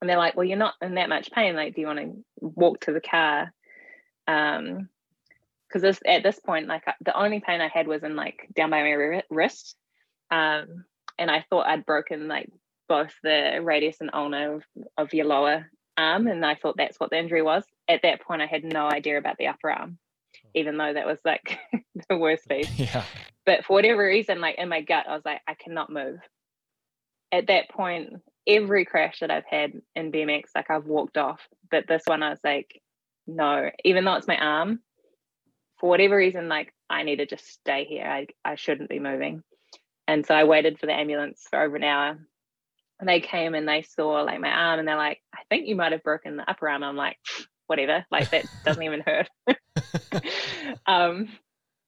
And they're like, well, you're not in that much pain. Like, do you want to walk to the car? Um, because this at this point, like the only pain I had was in like down by my wri- wrist. Um, and I thought I'd broken like both the radius and ulna of, of your lower arm, and I thought that's what the injury was. At that point, I had no idea about the upper arm, even though that was like the worst piece Yeah. but for whatever reason, like in my gut, I was like, I cannot move. At that point, every crash that I've had in BMX, like I've walked off. But this one, I was like, no, even though it's my arm, for whatever reason, like I need to just stay here. I, I shouldn't be moving. And so I waited for the ambulance for over an hour. And they came and they saw like my arm and they're like, I think you might have broken the upper arm. I'm like, whatever, like that doesn't even hurt. um,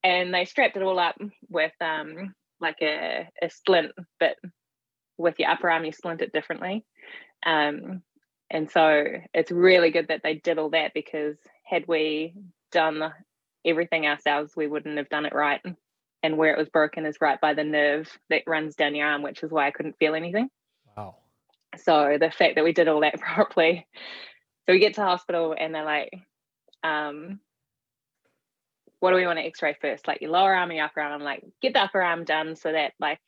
and they strapped it all up with um like a, a splint but with your upper arm you splint it differently. Um and so it's really good that they did all that because had we done everything ourselves we wouldn't have done it right. And where it was broken is right by the nerve that runs down your arm which is why i couldn't feel anything. Wow. so the fact that we did all that properly. So we get to hospital and they're like um what do we want to x-ray first? Like your lower arm or your upper arm? I'm like get the upper arm done so that like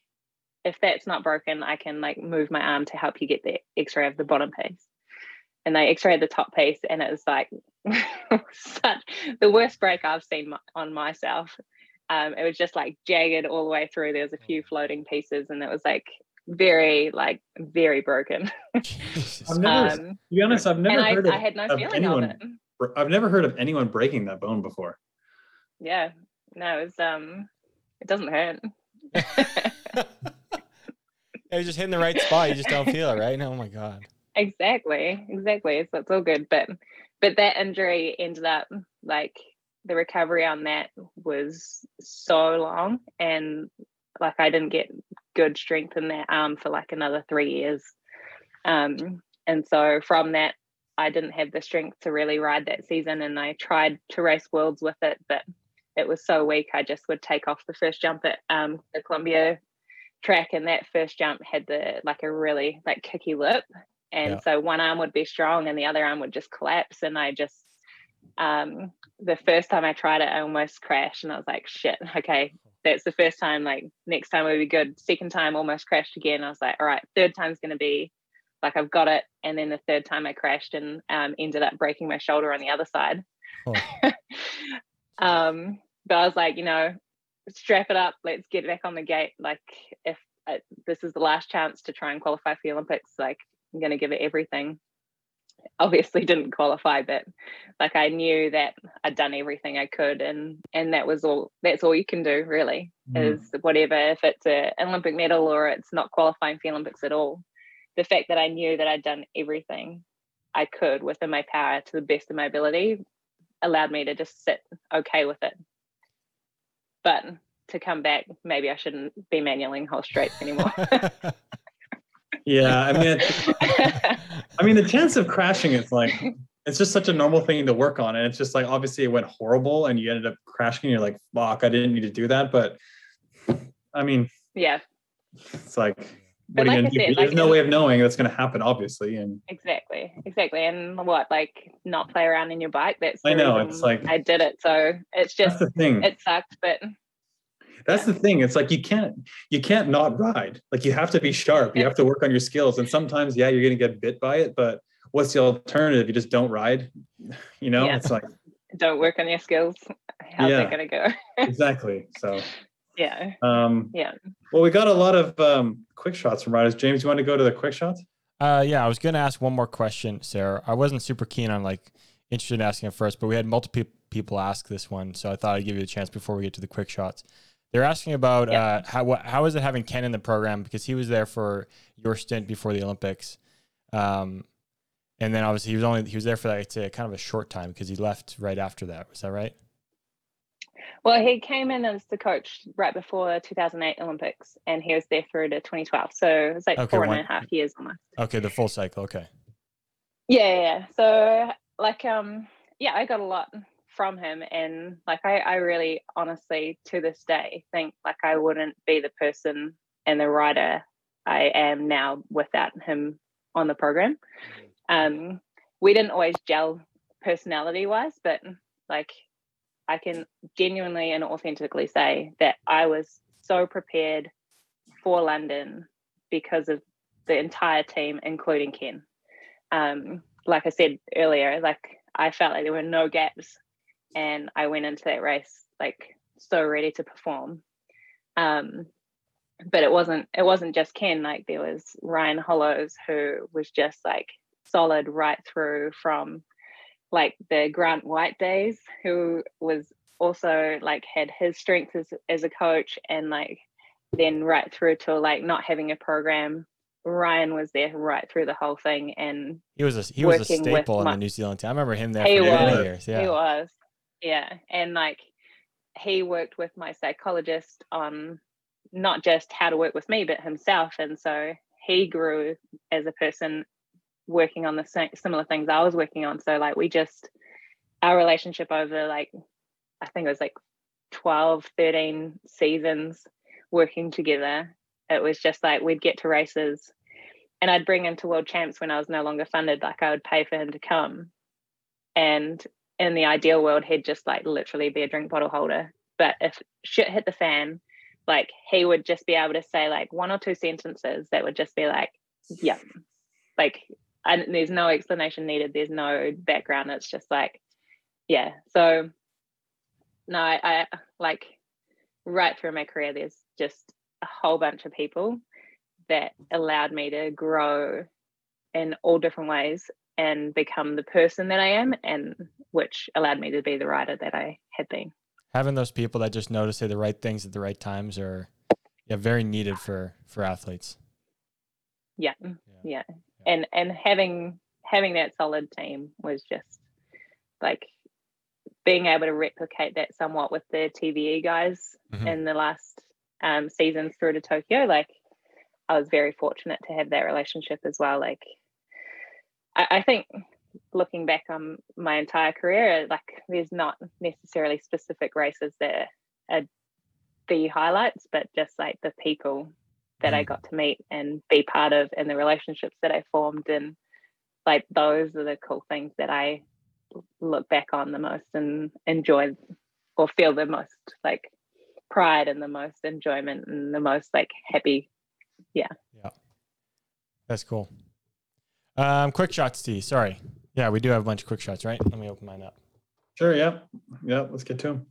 if that's not broken i can like move my arm to help you get the x-ray of the bottom piece. And they x-rayed the top piece and it was like such the worst break i've seen my, on myself. Um, it was just like jagged all the way through. There was a few floating pieces and it was like very like very broken. I've never, um, to be honest, I've never and I, heard of, I had no of feeling anyone. of it I've never heard of anyone breaking that bone before. yeah. No it's um it doesn't hurt Yeah, you're just hitting the right spot. You just don't feel it, right? Oh my god. exactly exactly so it's all good but but that injury ended up like the recovery on that was so long and like i didn't get good strength in that arm for like another three years um and so from that i didn't have the strength to really ride that season and i tried to race worlds with it but it was so weak, I just would take off the first jump at um, the Colombia track, and that first jump had the like a really like kicky lip, and Yeah. so one arm would be strong and the other arm would just collapse, and I just um, the first time I tried it, I almost crashed, and I was like, shit, okay. That's the first time. Like next time would be good. Second time, almost crashed again. I was like, all right, third time's going to be like I've got it. And then the third time I crashed and um, ended up breaking my shoulder on the other side. Oh. um, but I was like, you know, strap it up. Let's get back on the gate. Like if uh, this is the last chance to try and qualify for the Olympics, like I'm going to give it everything. Obviously didn't qualify, but like I knew that I'd done everything I could, and and that was all. That's all you can do, really, Mm. is whatever. If it's an Olympic medal or it's not qualifying for the Olympics at all, the fact that I knew that I'd done everything I could within my power to the best of my ability allowed me to just sit okay with it. But to come back, maybe I shouldn't be manualing whole straights anymore. Yeah, I mean, I mean, the chance of crashing is like it's just such a normal thing to work on, and it's just like obviously it went horrible, and you ended up crashing. And you're like, fuck, I didn't need to do that, but I mean, yeah, it's like What are you gonna I do? said, There's like, no way of knowing that's gonna happen, obviously, and exactly, exactly. And what, like, not play around in your bike? That's I know, it's like- I did it. So it's just the thing. it sucked, but That's the thing. It's like you can't you can't not ride. Like you have to be sharp. You have to work on your skills. And sometimes, yeah, you're gonna get bit by it, but what's the alternative? You just don't ride. You know, Yeah. it's like don't work on your skills. How's Yeah. that gonna go? exactly. So yeah, um yeah. well we got a lot of um quick shots from riders. James, you want to go to the quick shots? Uh, yeah, I was going to ask one more question, Sarah. I wasn't super keen on like interested in asking it first, but we had multiple people ask this one, so I thought I'd give you a chance before we get to the quick shots. They're asking about Yeah. uh, how what, how is it having Ken in the program because he was there for your stint before the Olympics, um, and then obviously he was only he was there for like say, kind of a short time because he left right after that. Was that right? Well, he came in as the coach right before 2008 Olympics, and he was there through to 2012. So it was like Okay, four and one- a half years almost. Okay, the full cycle. Okay. Yeah, yeah, yeah. So like um yeah, I got a lot from him and like I, I really honestly to this day think like I wouldn't be the person and the writer I am now without him on the program. Um we didn't always gel personality wise, but like I can genuinely and authentically say that I was so prepared for London because of the entire team, including Ken um, like I said earlier, like I felt like there were no gaps, and I went into that race like so ready to perform. Um, but it wasn't it wasn't just Ken. Like there was Ryan Hollows who was just like solid right through from like the Grant White days, who was also like had his strengths as, as a coach, and like then right through to like not having a program Ryan was there right through the whole thing, and He was a he was a staple in my- the New Zealand team. I remember him there he for many was, years. Yeah. he was, yeah, and like he worked with my psychologist on not just how to work with me, but himself, and so he grew as a person working on the same, similar things I was working on. So like we just our relationship over like I think it was like 12, 13 seasons working together. It was just like we'd get to races and I'd bring him to world champs when I was no longer funded. Like I would pay for him to come. And in the ideal world, he'd just like literally be a drink bottle holder. But if shit hit the fan, like he would just be able to say like one or two sentences that would just be like, yeah, like, and there's no explanation needed. There's no background. It's just like, yeah. So, no, I, I like right through my career, there's just a whole bunch of people that allowed me to grow in all different ways and become the person that I am, and which allowed me to be the writer that I had been. Having those people that just know to say the right things at the right times are yeah very needed for for athletes. Yeah, yeah, and and having having that solid team was just like being able to replicate that somewhat with the TVE guys Mhm. in the last um, seasons through to Tokyo. Like I was very fortunate to have that relationship as well. Like I, I think looking back on my entire career, like there's not necessarily specific races that are the highlights, but just like the people that I got to meet and be part of and the relationships that I formed and like those are the cool things that I look back on the most and enjoy or feel the most like pride and the most enjoyment and the most like happy. Yeah. Yeah. That's cool. Um, quick shots, T. Sorry. Yeah, we do have a bunch of quick shots, right? Let me open mine up. Sure. Yeah. Yeah. Let's get to them.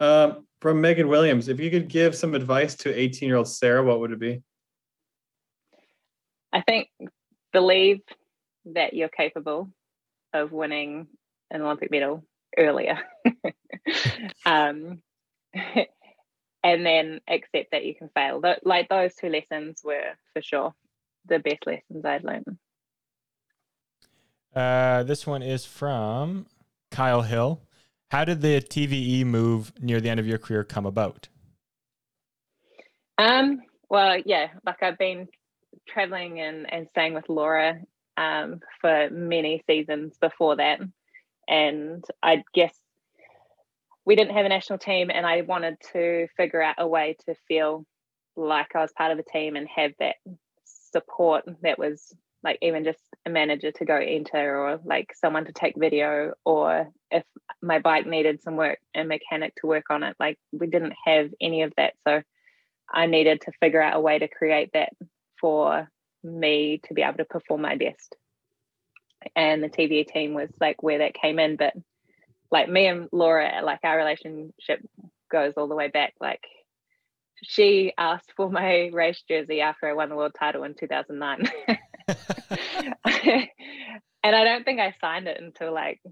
Um, from Megan Williams, if you could give some advice to 18 year old Sarah, what would it be? I think believe that you're capable of winning an Olympic medal earlier. um, and then accept that you can fail. Like those two lessons were for sure the best lessons I'd learned. Uh, this one is from Kyle Hill. How did the TVE move near the end of your career come about? Um, well, yeah, like I've been traveling and, and staying with Laura um, for many seasons before that. And I guess we didn't have a national team, and I wanted to figure out a way to feel like I was part of a team and have that support that was like even just a manager to go enter or like someone to take video or if my bike needed some work a mechanic to work on it like we didn't have any of that. So i needed to figure out a way to create that for me to be able to perform my best. And the tva team was like where that came in but like me and laura like our relationship goes all the way back. Like she asked for my race jersey after I won the world title in 2009. and I don't think I signed it until like,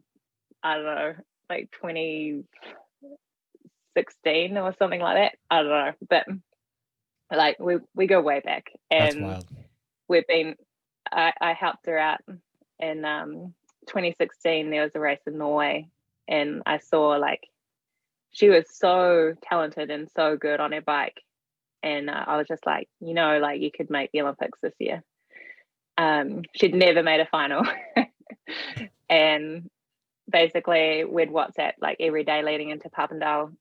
I don't know, like 2016 or something like that. I don't know. But like we, we go way back. And we've been, I, I helped her out in um, 2016. There was a race in Norway and I saw like she was so talented and so good on her bike. And uh, I was just like, you know, like you could make the Olympics this year. Um, she'd never made a final. and basically, we'd WhatsApp like every day leading into Papendal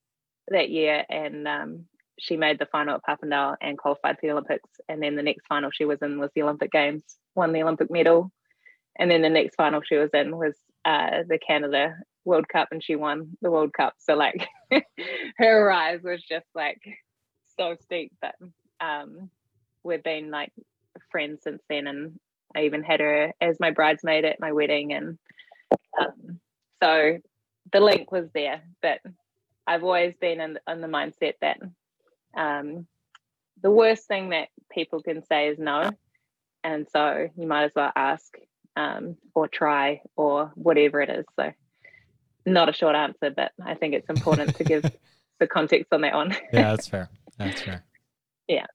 that year. And um, she made the final at Papendal and qualified for the Olympics. And then the next final she was in was the Olympic Games, won the Olympic medal. And then the next final she was in was uh, the Canada World Cup and she won the World Cup. So like her rise was just like so steep. But um, we've been like friends since then, and I even had her as my bridesmaid at my wedding, and um, so the link was there. But I've always been in, in the mindset that um, the worst thing that people can say is no, and so you might as well ask um, or try or whatever it is. So not a short answer, but I think it's important to give the context on that one. yeah, that's fair. That's fair. Yeah.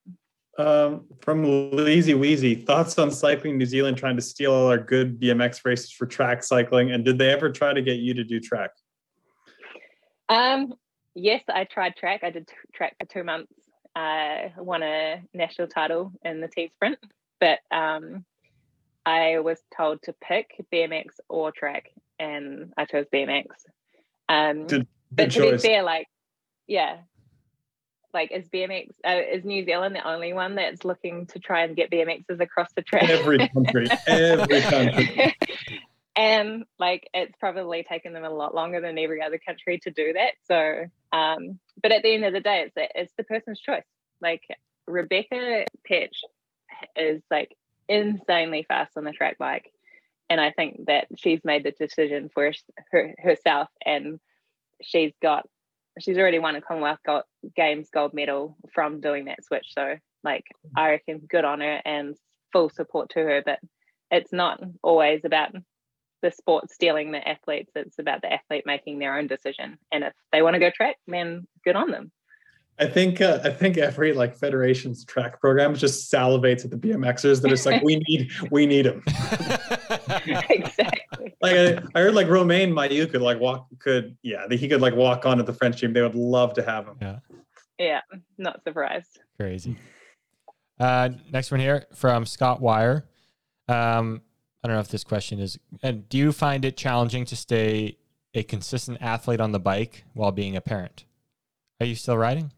Um, from Lazy Wheezy, thoughts on cycling New Zealand trying to steal all our good BMX races for track cycling, and did they ever try to get you to do track? Um, yes, I tried track. I did t- track for two months. I won a national title in the T sprint, but um, I was told to pick BMX or track, and I chose BMX. Um, good, good but to choice. be fair, like, yeah, like is BMX uh, is New Zealand the only one that's looking to try and get BMXs across the track? Every country, every country. and like it's probably taken them a lot longer than every other country to do that. So, um, but at the end of the day, it's it's the person's choice. Like Rebecca Petch is like insanely fast on the track bike and I think that she's made the decision for her, herself, and she's got she's already won a Commonwealth gold, Games gold medal from doing that switch. So, like, I reckon good on her and full support to her. But it's not always about the sport stealing the athletes; it's about the athlete making their own decision. And if they want to go track, then good on them. I think uh, I think every like federation's track program just salivates at the BMXers that it's like we need we need them. exactly. Like I, I, heard like Romain Mahieu could like walk could yeah he could like walk on at the French team. They would love to have him. Yeah. Yeah, not surprised. Crazy. Uh, next one here from Scott Wire. Um, I don't know if this question is. And do you find it challenging to stay a consistent athlete on the bike while being a parent? Are you still riding?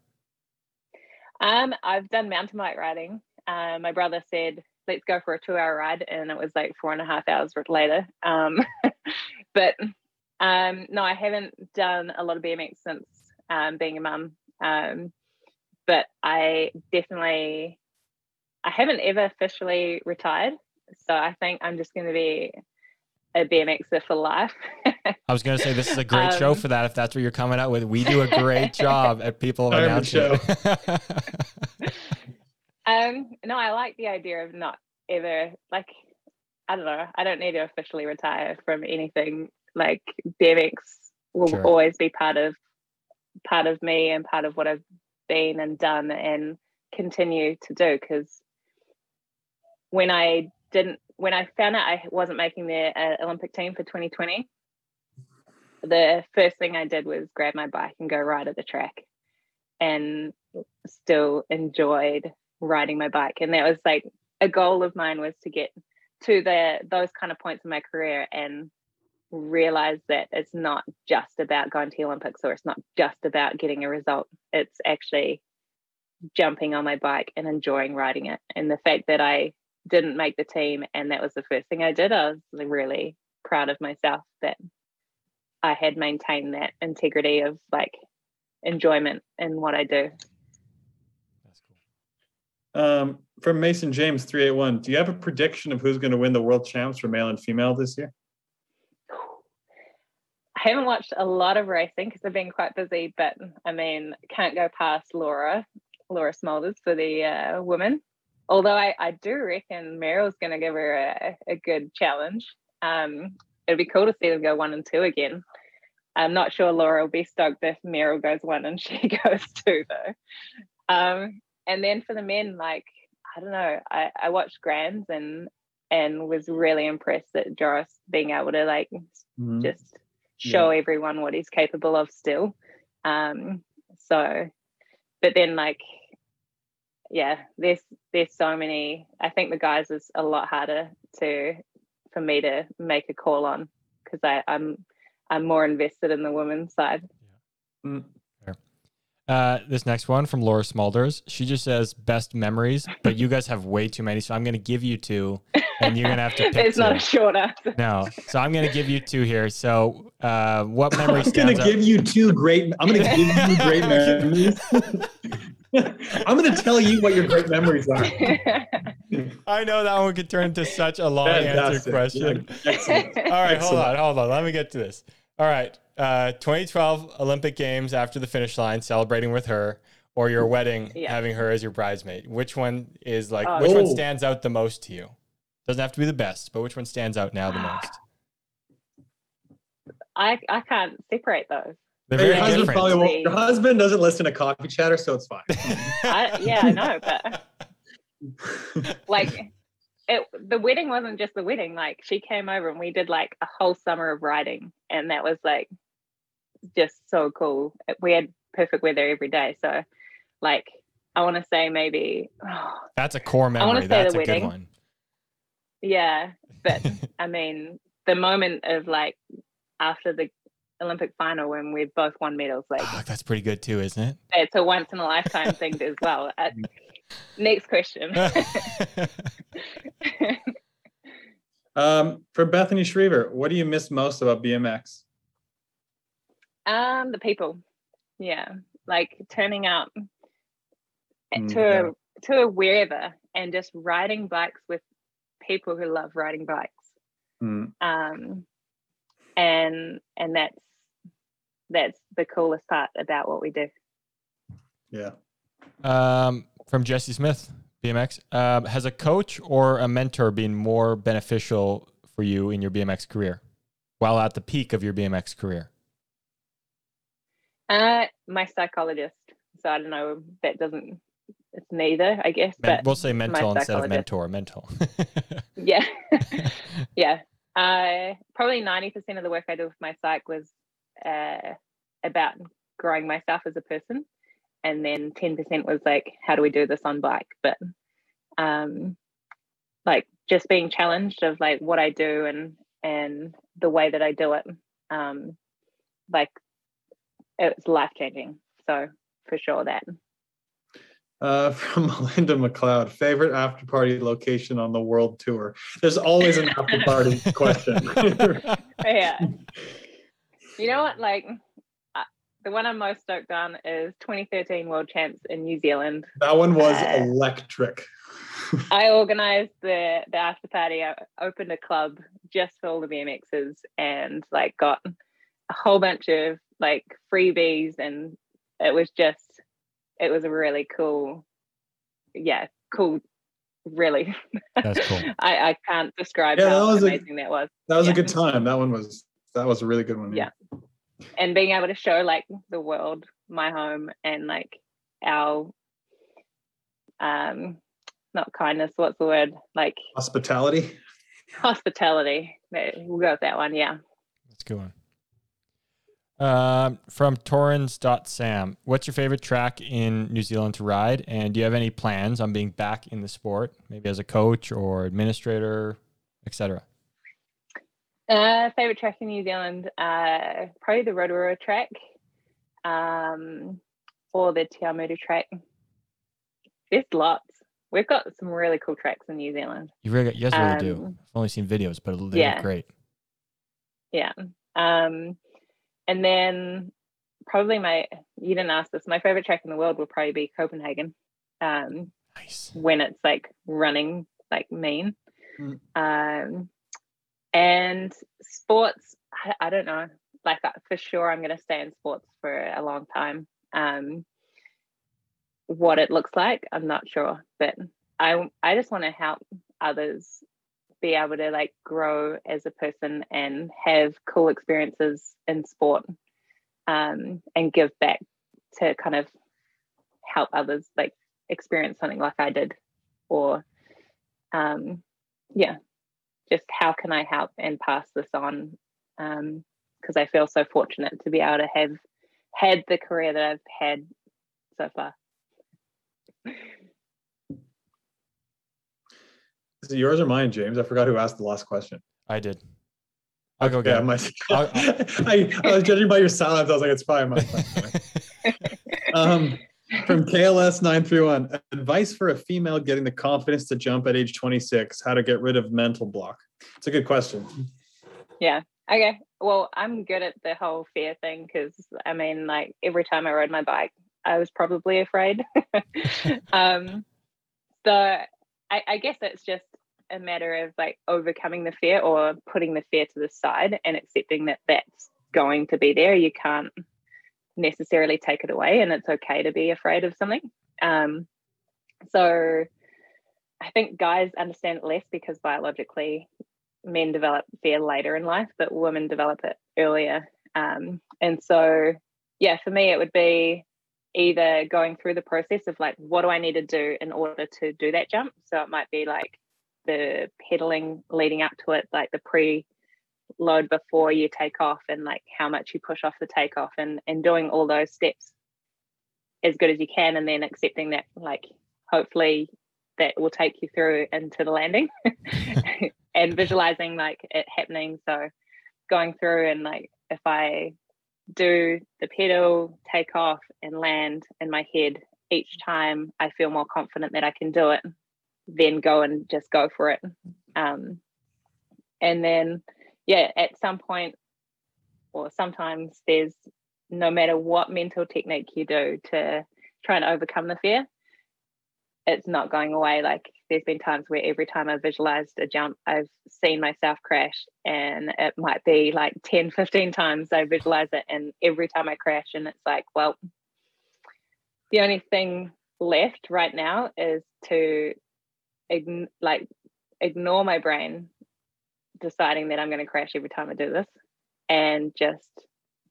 Um, I've done mountain bike riding. Uh, my brother said, "Let's go for a two-hour ride," and it was like four and a half hours later. Um, but um, no, I haven't done a lot of BMX since um, being a mum. Um, but I definitely, I haven't ever officially retired. So I think I'm just going to be a BMXer for life. I was going to say this is a great show Um, for that. If that's what you're coming out with, we do a great job at people Retirement announcing. it. Um, no, I like the idea of not ever like I don't know. I don't need to officially retire from anything. Like BMX will Sure. always be part of part of me and part of what I've been and done and continue to do. Because when I didn't, when I found out I wasn't making the uh, Olympic team for 2020, the first thing I did was grab my bike and go ride at the track, and still enjoyed riding my bike. And that was like a goal of mine was to get to the those kind of points in my career and realize that it's not just about going to the olympics or it's not just about getting a result. It's actually jumping on my bike and enjoying riding it. And the fact that i didn't make the team and that was the first thing i did i was really proud of myself that i had maintained that integrity of like enjoyment in what i do. Um, from Mason James three eight one. Do you have a prediction of who's going to win the world champs for male and female this year? I haven't watched a lot of racing because I've been quite busy, but I mean, can't go past Laura, Laura Smulders for the uh. Although I, I do reckon Merel's going to give her a, a good challenge. Um, it'd be cool to see them go one and two again. I'm not sure Laura will be stoked if Merel goes one and she goes two though. Um, and then for the men, like I don't know, I, I watched Grands and and was really impressed at Joris being able to like Mhm. just show everyone what he's capable of still. Um, so, but then like, yeah, there's there's so many. I think the guys is a lot harder to for me to make a call on because I I'm I'm more invested in the women's side. Mm. Uh, this next one from Laura Smulders. She just says best memories, but you guys have way too many, so I'm going to give you two, and you're going to have to pick it's not a two. short answer. No, so I'm going to give you two here. So, uh, what memory I'm gonna give you two great. I'm gonna give you great memories. I'm gonna tell you what your great memories are. I know that one could turn into such a long answer question. Yeah, excellent. All right, hold on, hold on. Let me get to this. All right, uh, 2012 Olympic Games after the finish line, celebrating with her, or your wedding, Yeah. having her as your bridesmaid. Which one is like? Oh. which one Oh. stands out the most to you? Doesn't have to be the best, but which one stands out now the most? I I can't separate those. They're Your husband, different. probably won't, your husband doesn't listen to coffee chatter, so it's fine. I, yeah, I know, but like it the wedding wasn't just the wedding like she came over and we did like a whole summer of riding and that was like just so cool we had perfect weather every day so like i want to say maybe That's a core wanna say That's the a good wedding. one. yeah but i mean the moment of like after the olympic final when we both won medals like Fuck, that's pretty good too, isn't it? it's a once in a lifetime thing as well uh, next question um, for Bethany Schriever, what do you miss most about BMX? Um, the people. Yeah. Like turning up Mm, to yeah. a, to a wherever and just riding bikes with people who love riding bikes. Mm, Um and and that's that's the coolest part about what we do. yeah. Um, from Jesse Smith, BMX. Um, has a coach or a mentor been more beneficial for you in your BMX career while at the peak of your BMX career? Uh my psychologist. So I don't know, that doesn't it's neither, I guess. Men- but we'll say mental instead of mentor. Mental. Yeah. yeah. Uh, probably 90% of the work I do with my psych was uh, about growing myself as a person. And then 10% was like, how do we do this on bike? But um, like just being challenged of like what I do and and the way that I do it. Um, like it's life changing. So for sure that. Uh, from Melinda McLeod, favorite after party location on the world tour. There's always an after party question. yeah. You know what? Like uh, the one I'm most stoked on is 2013 World Champs in New Zealand. that one was Uh, electric. I organized the the after party. I opened a club just for all the BMXs and like got a whole bunch of like freebies and it was just it was a really cool yeah cool really That's cool. I, I can't describe Yeah, that how was a- amazing that was That was Yeah. a good time. That one was that was a really good one. Yeah. and being able to show like the world my home and like our um not kindness what's the word like Hospitality. hospitality There, we'll go with that one yeah That's a good one. Um, from Torrens.sam, what's your favorite track in New Zealand to ride? And do you have any plans on being back in the sport, maybe as a coach or administrator, etc.? Uh, favorite track in New Zealand, uh, probably the Rotorua track, um, or the Te Awamutu track. There's lots. We've got some really cool tracks in New Zealand. You really, you guys really do. Um, I've only seen videos, but they yeah. great. Yeah. Um, and then probably my you didn't ask this. My favorite track in the world will probably be Copenhagen. Um, Nice. when it's like running like mean. Mm. Um, and sports, I, I don't know. Like uh, for sure, I'm going to stay in sports for a long time. Um, what it looks like, I'm not sure, but I I just want to help others be able to like grow as a person and have cool experiences in sport um, and give back to kind of help others like experience something like I did or um, yeah just how can I help and pass this on because I feel so fortunate to be able to have had the career that I've had so far. Is it yours or mine, James? I forgot who asked the last question. I did. I'll go Yeah, again. my, I'll- I, I was judging by your silence. I was like, it's fine. Mine's fine. um, from KLS nine three one, advice for a female getting the confidence to jump at age twenty six. How to get rid of mental block? It's a good question. Yeah. Okay. Well, I'm good at the whole fear thing because I mean, like every time I rode my bike, I was probably afraid. um, so I, I guess it's just a matter of like overcoming the fear or putting the fear to the side and accepting that that's going to be there. You can't necessarily take it away, and it's okay to be afraid of something. Um, so I think guys understand it less because biologically men develop fear later in life, but women develop it earlier. Um, and so, yeah, for me, it would be either going through the process of like, what do I need to do in order to do that jump? So it might be like the pedaling leading up to it, like the pre load before you take off and like how much you push off the takeoff and and doing all those steps as good as you can and then accepting that like hopefully that will take you through into the landing and visualizing like it happening. So going through and like if i do the pedal take off and land in my head each time i feel more confident that i can do it then go and just go for it. Um, and then yeah at some point or sometimes there's no matter what mental technique you do to try and overcome the fear it's not going away. Like there's been times where every time i visualized a jump i've seen myself crash and it might be like 10 15 times i visualize it and every time i crash and it's like well the only thing left right now is to ign- like ignore my brain deciding that i'm going to crash every time i do this and just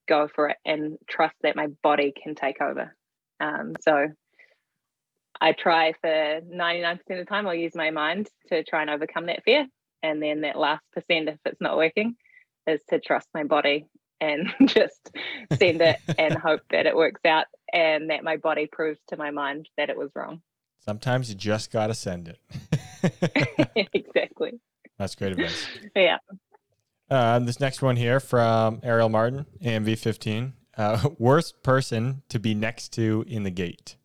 go for it and trust that my body can take over um, so I try for 99% of the time, I'll use my mind to try and overcome that fear. And then that last percent, if it's not working, is to trust my body and just send it and hope that it works out and that my body proves to my mind that it was wrong. Sometimes you just gotta send it. exactly. That's great advice. Yeah. Uh, this next one here from Arielle Martin, AMV 15. Uh, worst person to be next to in the gate.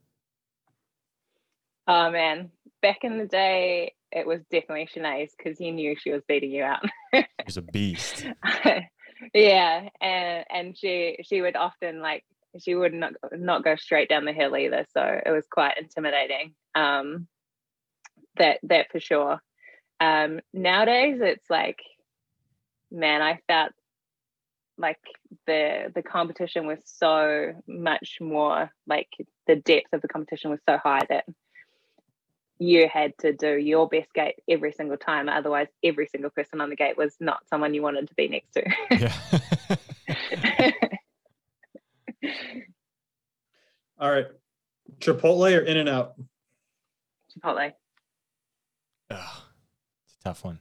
Oh man, back in the day, it was definitely Shanaze's because you knew she was beating you out. She's a beast. yeah, and and she she would often like she would not not go straight down the hill either, so it was quite intimidating. Um, that that for sure. Um, nowadays, it's like, man, I felt like the the competition was so much more like the depth of the competition was so high that you had to do your best gate every single time. Otherwise, every single person on the gate was not someone you wanted to be next to. Yeah. All right. Chipotle or In and Out? Chipotle. Ugh, it's a tough one.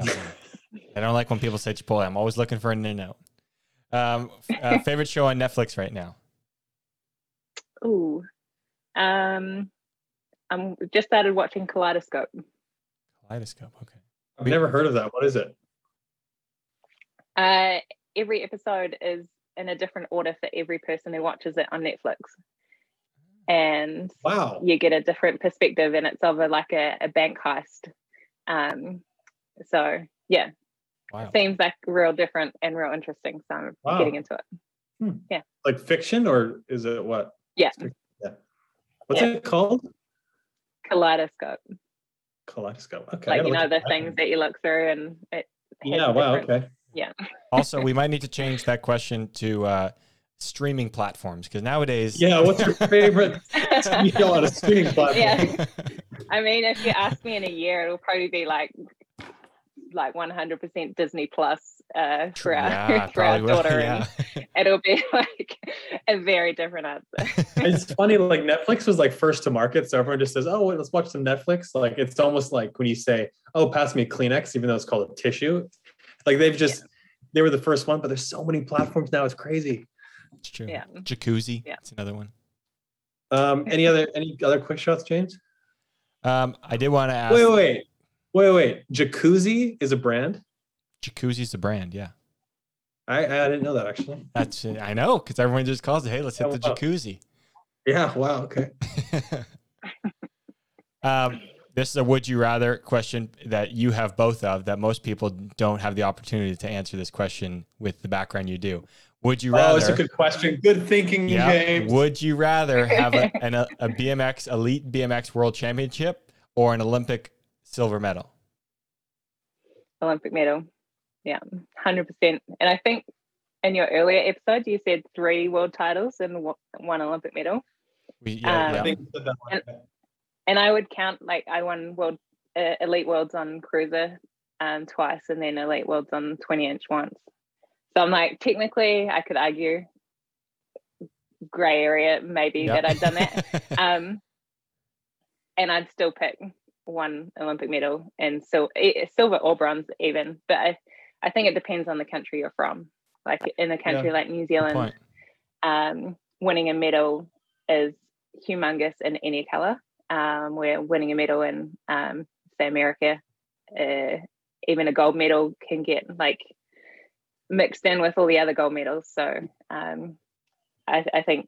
Tough one. I don't like when people say Chipotle. I'm always looking for an in and out. Um, uh, favorite show on Netflix right now? Ooh. Um I'm just started watching Kaleidoscope. Kaleidoscope. Okay. I've never heard of that. What is it? Uh every episode is in a different order for every person who watches it on Netflix. And Wow. you get a different perspective and it's of a, like a, a bank heist. Um so yeah, Wow. seems like real different and real interesting. So I'm Wow. getting into it. Yeah. Like fiction or is it what? Yeah. Yeah. What's Yeah. it called? Kaleidoscope. Kaleidoscope. Okay. Like you know the things that you look through and it Yeah. Wow. Okay. Yeah Also, we might need to change that question to uh, streaming platforms because nowadays, Yeah. What's your favorite TV on a streaming platform? yeah i mean if you ask me in a year it'll probably be like like 100% disney plus uh for our, yeah, for our probably will. daughter Yeah. and it'll be like a very different answer it's funny like netflix was like first to market so everyone just says oh wait, let's watch some netflix like it's almost like when you say oh pass me a kleenex even though it's called a tissue like they've just they were the first one but there's so many platforms now it's crazy It's true. Yeah. Jacuzzi. Yeah. It's another one. um any other any other quick shots james Um, I did want to ask. wait wait wait wait jacuzzi is a brand Jacuzzi's a brand. Yeah. i i didn't know that actually That's I know because everyone just calls it. Hey, let's hit the wow. jacuzzi. yeah wow okay um, this is a would you rather question that you have both of that most people don't have the opportunity to answer this question with the background you do. Would you rather? oh it's a good question good thinking yeah. james Would you rather have a, an, a, a BMX elite BMX world championship or an Olympic silver medal? olympic medal yeah 100% and i think in your earlier episode you said three world titles and one one olympic medal yeah, Um, yeah. i and I would count like I won world uh, elite worlds on cruiser um twice and then elite worlds on 20 inch once. So I'm like technically I could argue gray area maybe Yeah. that I'd done that. um and I'd still pick one Olympic medal and so silver or bronze even. But I, I think it depends on the country you're from. Like in a country like New Zealand, um, winning a medal is humongous in any color. Um, where winning a medal in, um, say, America, uh, even a gold medal can get like mixed in with all the other gold medals. So um, I, I think,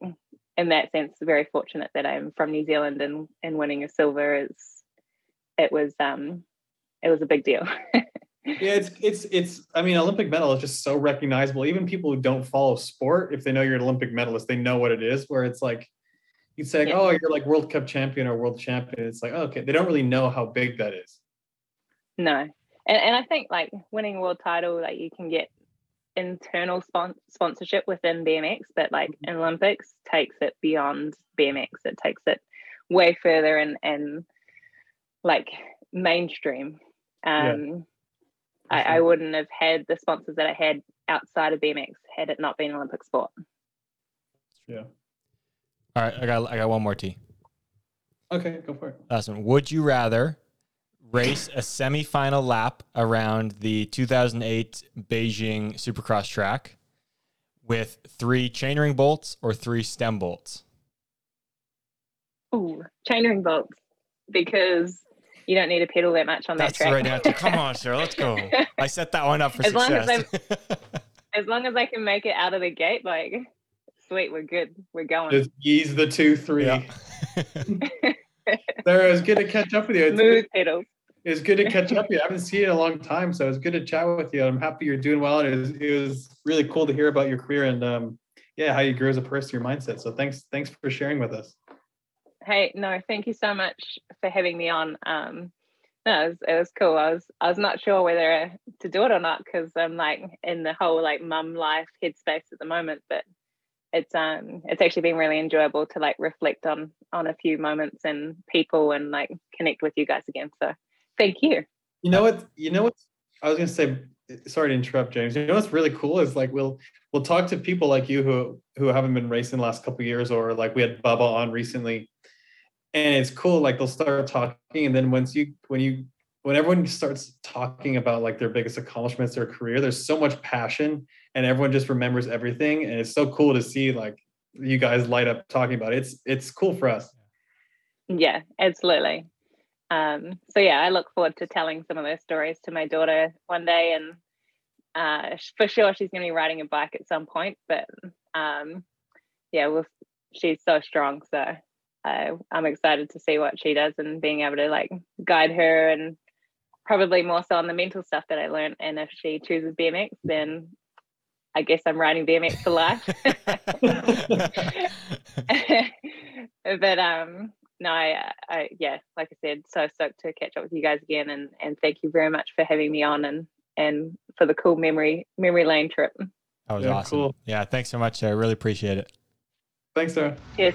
in that sense, very fortunate that I'm from New Zealand and and winning a silver is it was um, it was a big deal. Yeah, it's it's it's. I mean, Olympic medal is just so recognizable. Even people who don't follow sport, if they know you're an Olympic medalist, they know what it is. Where it's like, you say, Yeah. "Oh, you're like World Cup champion or world champion." It's like, oh, okay, they don't really know how big that is. No, and and I think like winning a world title, like you can get internal spon- sponsorship within BMX, but like in Olympics takes it beyond BMX. It takes it way further and and like mainstream. Yeah. Um, I, I wouldn't have had the sponsors that I had outside of BMX had it not been Olympic sport. Yeah. All right, I got I got one more T. Okay, go for it. Last one. Would you rather race a semifinal lap around the 2008 Beijing Supercross track with three chainring bolts or three stem bolts? Ooh, chainring bolts because you don't need to pedal that much on That's that the track. right answer. Come on, sir. Let's go. I set that one up for As long as success. as long as I can make it out of the gate, like sweet, we're good. We're going. Just ease the two three. Yeah. Sarah, it's good to catch up with you. It's, Smooth pedals. it's good to catch up with you. I haven't seen you in a long time, so it's good to chat with you. I'm happy you're doing well, and it was, it was really cool to hear about your career and um, yeah, how you grew as a person, your mindset. So thanks, thanks for sharing with us. Hey, no, thank you so much for having me on. Um, no, it was, it was cool. I was I was not sure whether to do it or not because I'm like in the whole like mum life headspace at the moment, but it's um it's actually been really enjoyable to like reflect on on a few moments and people and like connect with you guys again. So thank you. You know what? You know what? I was gonna say. Sorry to interrupt, James. You know what's really cool is like we'll we'll talk to people like you who who haven't been racing the last couple years, or like we had Bubba on recently, and it's cool. Like they'll start talking, and then once you when you when everyone starts talking about like their biggest accomplishments, their career, there's so much passion, and everyone just remembers everything, and it's so cool to see like you guys light up talking about it. It's it's cool for us. Yeah, absolutely. Um, so yeah, I look forward to telling some of those stories to my daughter one day, and uh, for sure she's going to be riding a bike at some point. But um, yeah, we'll, she's so strong, so I, I'm excited to see what she does and being able to like guide her, and probably more so on the mental stuff that I learned. And if she chooses BMX, then I guess I'm riding BMX for life. but um no I, I yeah like i said so stoked to catch up with you guys again and and thank you very much for having me on and and for the cool memory memory lane trip That was Yeah, awesome. cool. Yeah, thanks so much. I really appreciate it. Thanks, Sarah. cheers